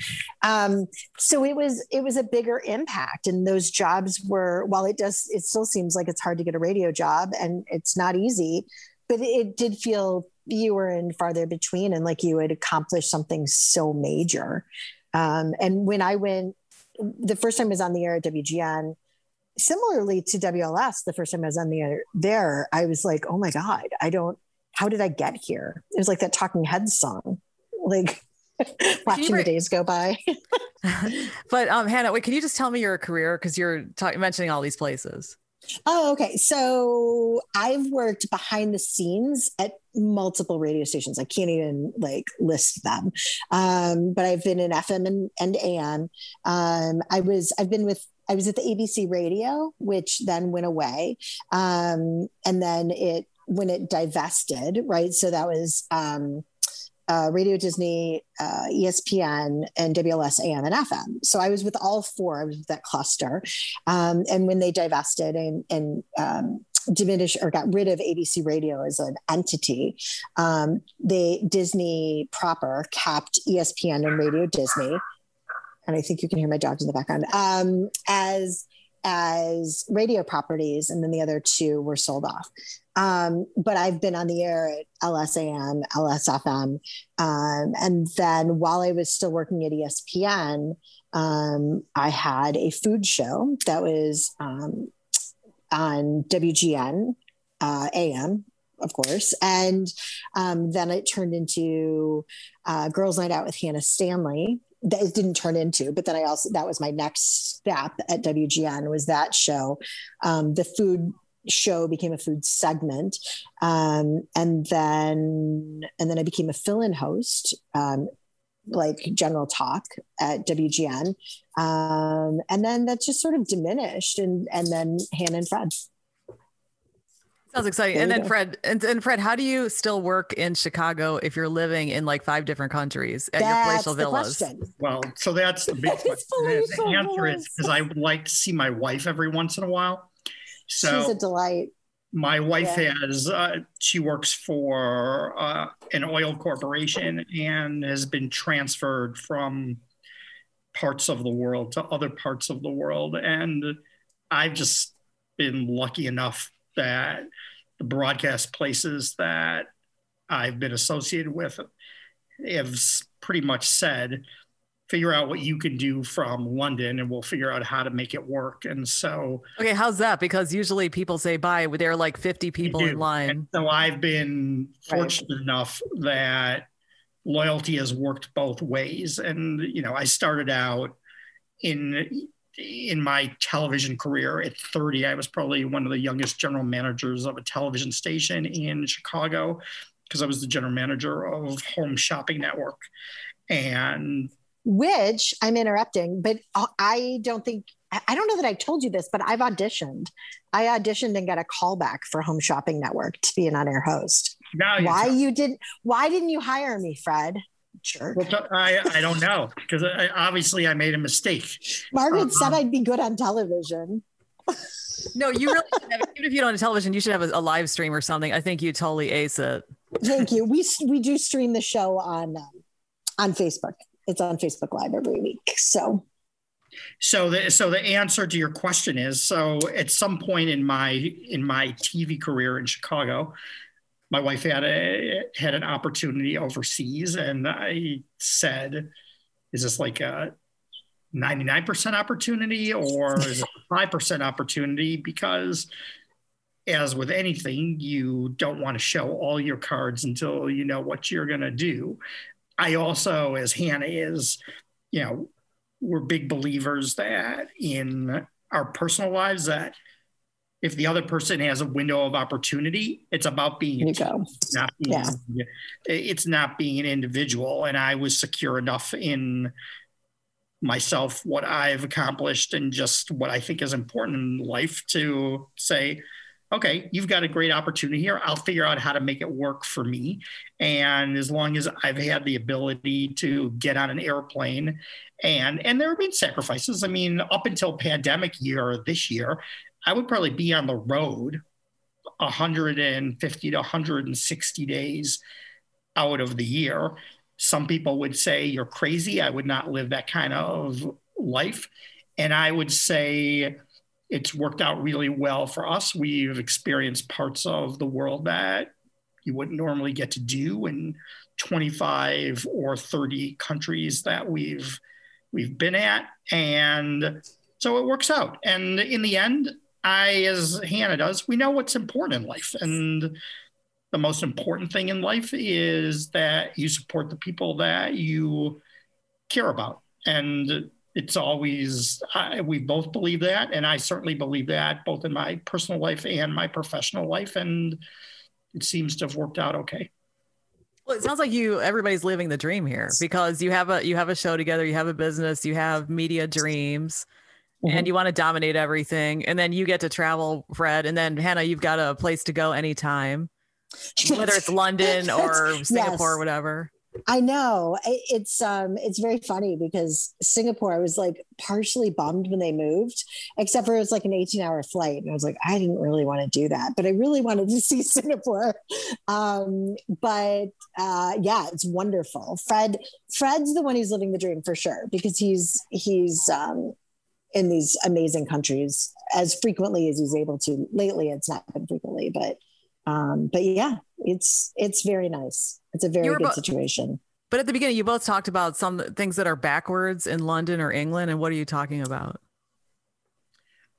Um, so it was it was a bigger impact. And those jobs were while it does it still seems like it's hard to get a radio job and it's not easy but it did feel fewer and farther between and like you had accomplished something so major. Um, and when i went the first time I was on the air at wgn similarly to wls the first time i was on the air there i was like oh my god i don't how did i get here it was like that talking heads song like watching the days go by but um hannah wait can you just tell me your career because you're talking mentioning all these places Oh, okay. So I've worked behind the scenes at multiple radio stations. I can't even like list them. Um, but I've been in FM and, and AM. Um, I was, I've been with, I was at the ABC radio, which then went away. Um, and then it, when it divested, right? So that was, um, uh, Radio Disney, uh, ESPN, and WLS AM and FM. So I was with all four. With that cluster. Um, and when they divested and, and um, diminished or got rid of ABC Radio as an entity, um, they Disney proper capped ESPN and Radio Disney. And I think you can hear my dogs in the background um, as as radio properties, and then the other two were sold off. Um, but I've been on the air at LSAM, LSFM. Um, and then while I was still working at ESPN, um, I had a food show that was um, on WGN uh, AM, of course. And um, then it turned into uh, Girls Night Out with Hannah Stanley. That it didn't turn into, but then I also that was my next step at WGN was that show. Um, the food show became a food segment. Um, and then and then i became a fill-in host um, like general talk at wgn um, and then that just sort of diminished and and then hannah and fred Sounds exciting. And then. Fred, and, and, Fred, how do you still work in Chicago if you're living in like five different countries at that's your palatial villas? Question. Well, so that's the big question. The answer is because I would like to see my wife every once in a while. So she's a delight. My wife yeah. has, uh, she works for uh, an oil corporation and has been transferred from parts of the world to other parts of the world. And I've just been lucky enough that the broadcast places that I've been associated with have pretty much said, figure out what you can do from London and we'll figure out how to make it work. And so Okay, how's that? Because usually people say bye, there are like 50 people in line. And so I've been fortunate right. enough that loyalty has worked both ways. And you know, I started out in in my television career at 30, I was probably one of the youngest general managers of a television station in Chicago because I was the general manager of Home Shopping Network. And which I'm interrupting, but I don't think I don't know that I told you this, but I've auditioned. I auditioned and got a call back for Home Shopping Network to be an on-air host. Now why you didn't? Why didn't you hire me, Fred? Jerk. Well, I I don't know because obviously I made a mistake. Margaret said I'd be good on television. no, you really have, even if you don't have television, you should have a, a, live stream or something. I think you totally ace it. Thank you. We we do stream the show on um, on Facebook it's on Facebook Live every week. So so the so the answer to your question is so at some point in my in my TV career in Chicago, my wife had a had an opportunity overseas, and I said, "Is this like a 99% opportunity or is it 5% opportunity?" Because as with anything, you don't want to show all your cards until you know what you're going to do. I also, as Hannah is, you know, we're big believers that in our personal lives that if the other person has a window of opportunity, it's about being you go. not being, yeah. it's not being an individual. And I was secure enough in myself, what I've accomplished and just what I think is important in life to say, okay, you've got a great opportunity here. I'll figure out how to make it work for me. And as long as I've had the ability to get on an airplane and and there have been sacrifices. I mean, up until pandemic year this year, I would probably be on the road 150 to 160 days out of the year. Some people would say you're crazy. I would not live that kind of life. And I would say it's worked out really well for us. We've experienced parts of the world that you wouldn't normally get to do in 25 or 30 countries that we've we've been at and so it works out and in the end i as hannah does we know what's important in life. And the most important thing in life is that you support the people that you care about. And it's always I, we both believe that. And i certainly believe that both in my personal life and my professional life. And it seems to have worked out okay. Well, it sounds like you everybody's living the dream here because you have a you have a show together, you have a business, you have media dreams, mm-hmm. and you want to dominate everything. And then you get to travel, Fred, and then Hannah, you've got a place to go anytime, whether it's London or Singapore yes. or whatever. I know it's um it's very funny because Singapore I was like partially bummed when they moved except for it was like an 18 hour flight and I was like I didn't really want to do that but I really wanted to see Singapore um but uh yeah it's wonderful Fred Fred's the one who's living the dream for sure because he's he's um in these amazing countries as frequently as he's able to lately it's not been frequently but um, but yeah, it's it's very nice. It's a very good bo- situation. But at the beginning, you both talked about some things that are backwards in London or England, and what are you talking about?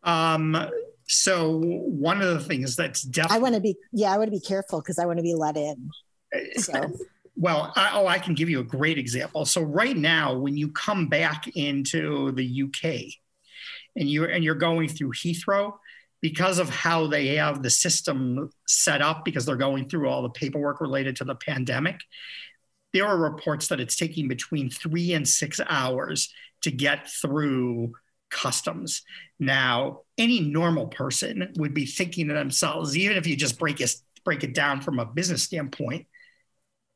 Um, so one of the things that's definitely I want to be yeah, I want to be careful because I want to be let in. So. well, I, oh, I can give you a great example. So right now, when you come back into the UK, and you and you're going through Heathrow, because of how they have the system set up, because they're going through all the paperwork related to the pandemic, there are reports that it's taking between three and six hours to get through customs. Now, any normal person would be thinking to themselves, even if you just break it, break it down from a business standpoint,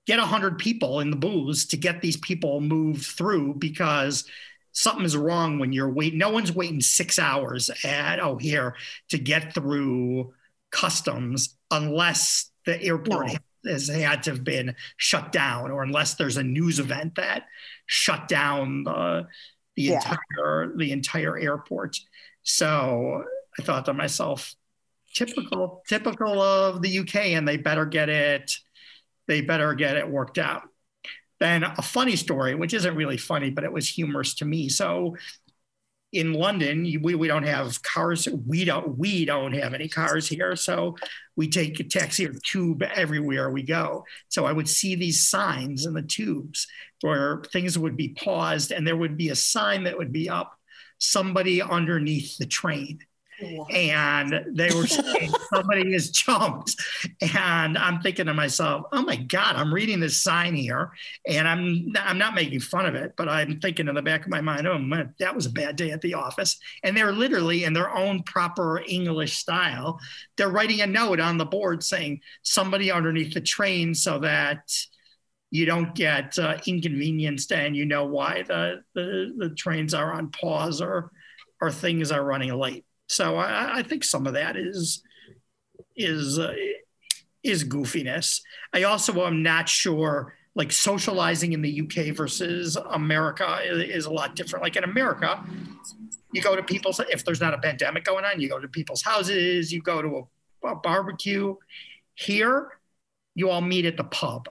get 100 people in the booths to get these people moved through because something is wrong when you're waiting. No one's waiting six hours at O'Hare to get through customs unless the airport no. has had to have been shut down or unless there's a news event that shut down the the yeah. entire the entire airport. So I thought to myself, typical typical of the UK, and they better get it they better get it worked out. Then a funny story, which isn't really funny, but it was humorous to me. So in London, we, we don't have cars. We don't we don't have any cars here, so we take a taxi or tube everywhere we go. So I would see these signs in the tubes where things would be paused, and there would be a sign that would be up. Somebody underneath the train and they were saying somebody has jumped. And I'm thinking to myself, oh my God, I'm reading this sign here and I'm I'm not making fun of it, but I'm thinking in the back of my mind, oh man, that was a bad day at the office. And they're literally in their own proper English style, they're writing a note on the board saying somebody underneath the train so that you don't get uh, inconvenienced and you know why the, the, the trains are on pause or or things are running late. So I, I think some of that is is uh, is goofiness. I also am not sure like socializing in the UK versus America is, is, a lot different. Like in America, you go to people's if there's not a pandemic going on, you go to people's houses, you go to a, a barbecue. Here, you all meet at the pub.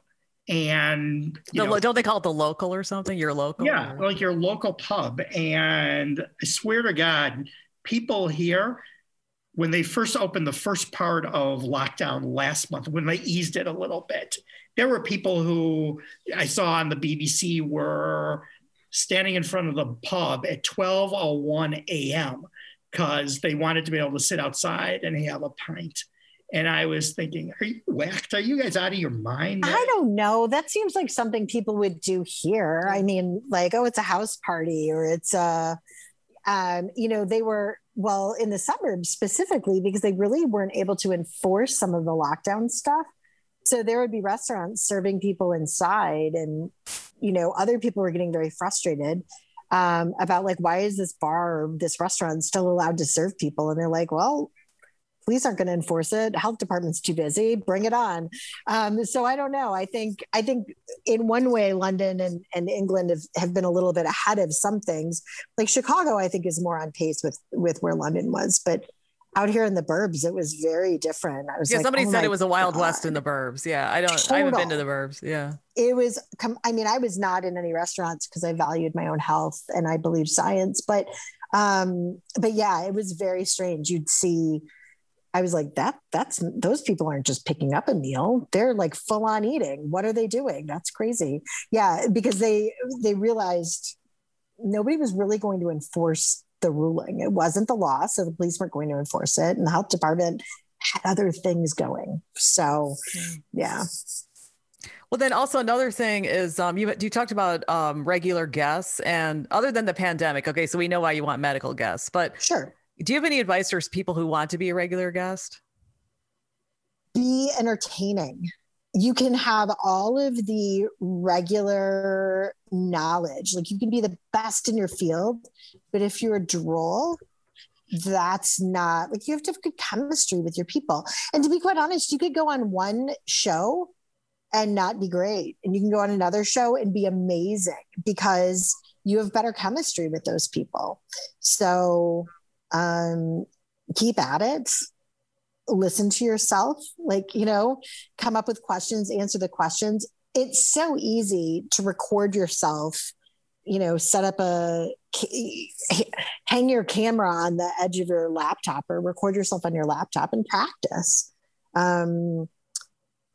And the, know, don't they call it the local or something? Your local? Yeah, or? like your local pub. And I swear to God, people here, when they first opened the first part of lockdown last month, when they eased it a little bit, there were people who I saw on the BBC were standing in front of the pub at 12:01 a.m. because they wanted to be able to sit outside and have a pint. And I was thinking, are you whacked? Are you guys out of your mind? I don't know. That seems like something people would do here. I mean, like, oh, it's a house party or it's a, um, you know, they were well, in the suburbs specifically, because they really weren't able to enforce some of the lockdown stuff. So there would be restaurants serving people inside, and you know, other people were getting very frustrated um, about like, why is this bar or this restaurant still allowed to serve people? And they're like, well, police aren't going to enforce it. Health department's too busy. Bring it on. Um, so i don't know. I think i think in one way london and, and england have, have been a little bit ahead of some things. Like chicago i think is more on pace with with where london was but out here in the burbs it was very different. I was yeah like, somebody oh said it was a wild God. west in the burbs. Yeah i don't i haven't been to the burbs. Yeah. It was i mean i was not in any restaurants because i valued my own health and i believe science but um but yeah it was very strange. You'd see i was like that that's those people aren't just picking up a meal. They're like full on eating. What are they doing? That's crazy. Yeah because they they realized nobody was really going to enforce the ruling. It wasn't the law so the police weren't going to enforce it and the health department had other things going. So yeah. Well, then also another thing is um, you you talked about um, regular guests, and other than the pandemic, okay, so we know why you want medical guests, but sure do you have any advice for people who want to be a regular guest? be entertaining. You can have all of the regular knowledge, like you can be the best in your field, but if you're a droll, that's not like you have to have good chemistry with your people. And to be quite honest, you could go on one show and not be great, and you can go on another show and be amazing because you have better chemistry with those people. So um, keep at it listen to yourself like you know come up with questions answer the questions. It's so easy to record yourself you know set up a hang your camera on the edge of your laptop or record yourself on your laptop and practice. Um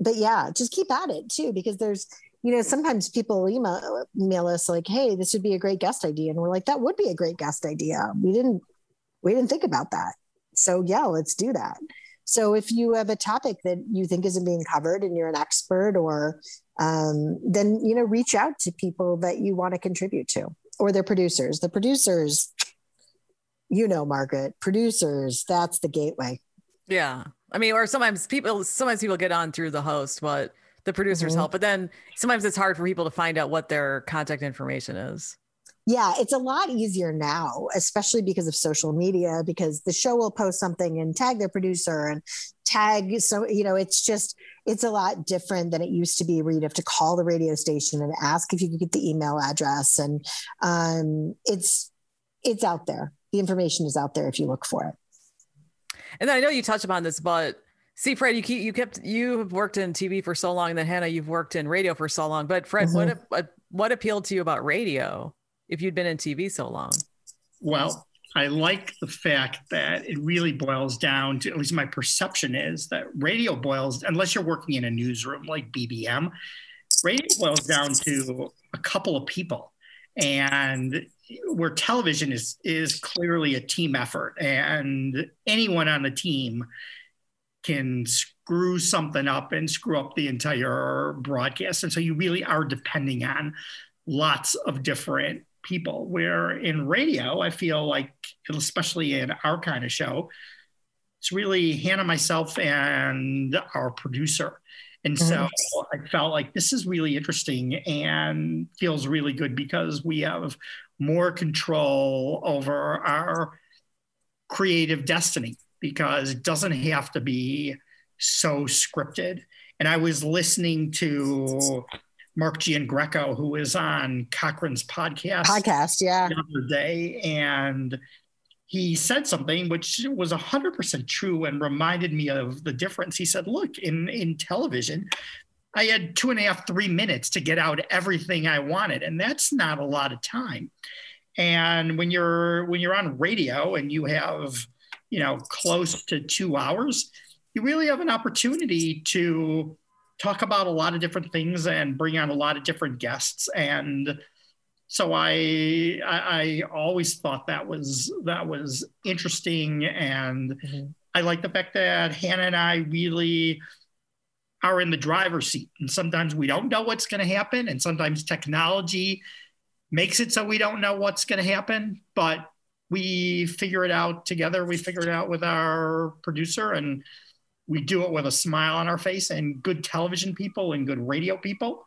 but yeah just keep at it too because there's you know sometimes people email, email us like hey this would be a great guest idea. And we're like that would be a great guest idea. We didn't we didn't think about that so yeah let's do that so if you have a topic that you think isn't being covered and you're an expert or um, then you know reach out to people that you want to contribute to or their producers the producers you know margaret producers that's the gateway Yeah, I mean, or sometimes people sometimes people get on through the host, but the producers Mhm. help. But then sometimes it's hard for people to find out what their contact information is. Yeah it's a lot easier now especially because of social media because the show will post something and tag their producer and tag so you know it's just it's a lot different than it used to be where you'd have to call the radio station and ask if you could get the email address. And um, it's it's out there. The information is out there if you look for it. And then I know you touched upon this, but see, Fred, you keep, you kept you have worked in TV for so long, and then Hannah, you've worked in radio for so long. But Fred, what what what appealed to you about radio if you'd been in TV so long? Well, I like the fact that it really boils down to, at least my perception is that radio boils, unless you're working in a newsroom like BBM, radio boils down to a couple of people. And where television is is clearly a team effort, and anyone on the team can screw something up and screw up the entire broadcast. And so you really are depending on lots of different people. Where in radio, I feel like, especially in our kind of show, it's really Hannah, myself, and our producer. And so mm-hmm. I felt like this is really interesting and feels really good because we have more control over our creative destiny because it doesn't have to be so scripted. And I was listening to Mark Giangreco, who is on Cochrane's podcast podcast yeah the other day, and he said something which was 100% true and reminded me of the difference. He said, Look, in, in television, I had two and a half, three minutes to get out everything I wanted, and that's not a lot of time. And when you're when you're on radio and you have, you know, close to two hours, you really have an opportunity to talk about a lot of different things and bring on a lot of different guests and so I, I I always thought that was that was interesting and Mhm. I like the fact that Hannah and I really are in the driver's seat and sometimes we don't know what's going to happen and sometimes technology makes it so we don't know what's going to happen but we figure it out together. We figure it out with our producer and we do it with a smile on our face and good television people and good radio people.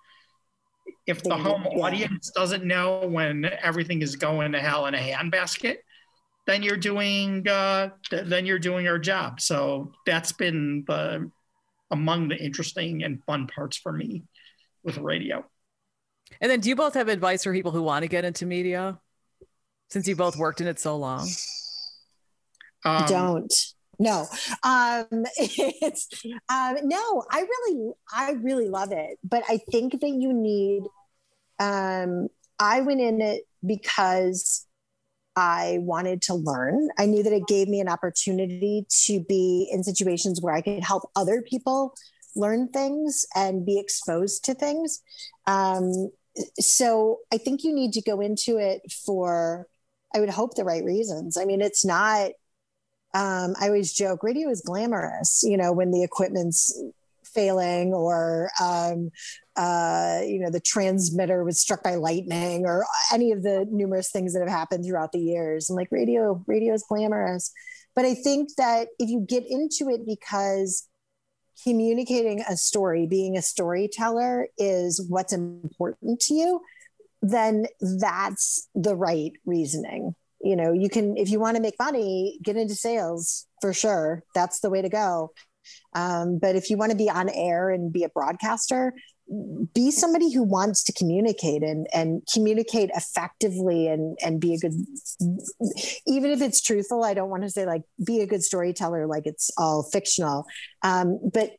If the home yeah. audience doesn't know when everything is going to hell in a handbasket, then you're doing uh, then you're doing our job. So that's been the among the interesting and fun parts for me with radio. And then, do you both have advice for people who want to get into media, since you both worked in it so long? Um, Don't. No, um, it's um, no. I really, I really love it, but I think that you need. Um, I went in it because I wanted to learn. I knew that it gave me an opportunity to be in situations where I could help other people learn things and be exposed to things. Um, so I think you need to go into it for, I would hope, the right reasons. I mean, it's not. Um, I always joke, radio is glamorous. You know, when the equipment's failing or um, uh, you know the transmitter was struck by lightning or any of the numerous things that have happened throughout the years and like radio radio is glamorous but i think that if you get into it because communicating a story, being a storyteller is what's important to you, then that's the right reasoning. You know, you can, if you want to make money, get into sales for sure. That's the way to go. Um, but if you want to be on air and be a broadcaster, be somebody who wants to communicate and, and communicate effectively and, and be a good, even if it's truthful, I don't want to say like be a good storyteller, like it's all fictional. Um, but,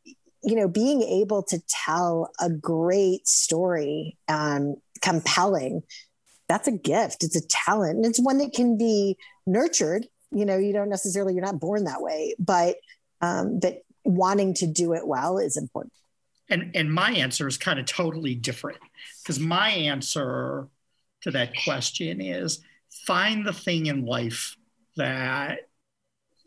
you know, being able to tell a great story, um, compelling, that's a gift. It's a talent and it's one that can be nurtured. You know, you don't necessarily, you're not born that way, but, um, but wanting to do it well is important and and my answer is kind of totally different because my answer to that question is find the thing in life that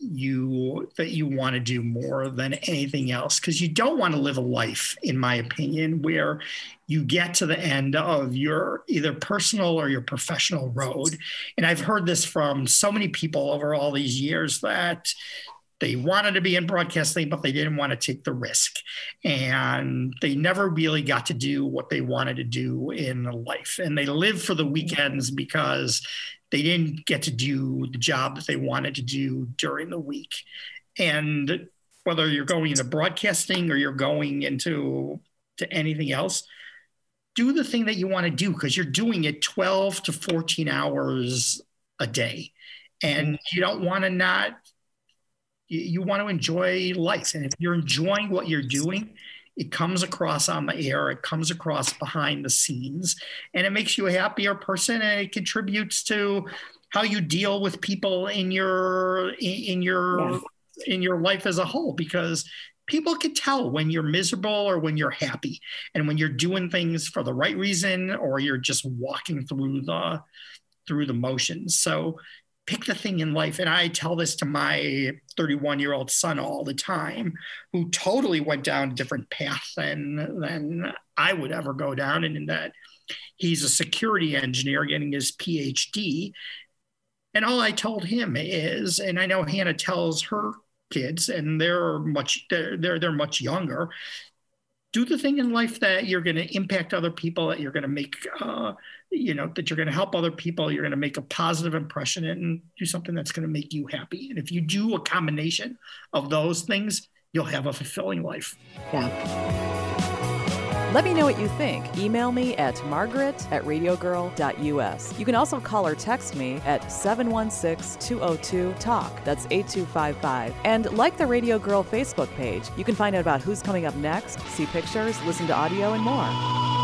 you that you want to do more than anything else because you don't want to live a life in my opinion where you get to the end of your either personal or your professional road and i've heard this from so many people over all these years that they wanted to be in broadcasting, but they didn't want to take the risk. And they never really got to do what they wanted to do in life. And they live for the weekends because they didn't get to do the job that they wanted to do during the week. And whether you're going into broadcasting or you're going into to anything else, do the thing that you want to do because you're doing it 12 to 14 hours a day. And mm-hmm. you don't want to not you, you want to enjoy life. And if you're enjoying what you're doing, it comes across on the air, it comes across behind the scenes, and it makes you a happier person and it contributes to how you deal with people in your in your in your life as a whole because people can tell when you're miserable or when you're happy and when you're doing things for the right reason or you're just walking through the through the motions. So pick the thing in life. And I tell this to my 31 year old son all the time, who totally went down a different path than, than I would ever go down. And in that he's a security engineer getting his PhD. And all I told him is, and I know Hannah tells her kids, and they're much they're they're, they're much younger. Do the thing in life that you're going to impact other people, that you're going to make uh, you know that you're going to help other people you're going to make a positive impression and do something that's going to make you happy. And if you do a combination of those things you'll have a fulfilling life. Yeah let me know what you think. Email me at margaret at radiogirl.us. You can also call or text me at 716 202 TALK. That's 8255. And like the Radio Girl Facebook page. You can find out about who's coming up next, see pictures, listen to audio, and more.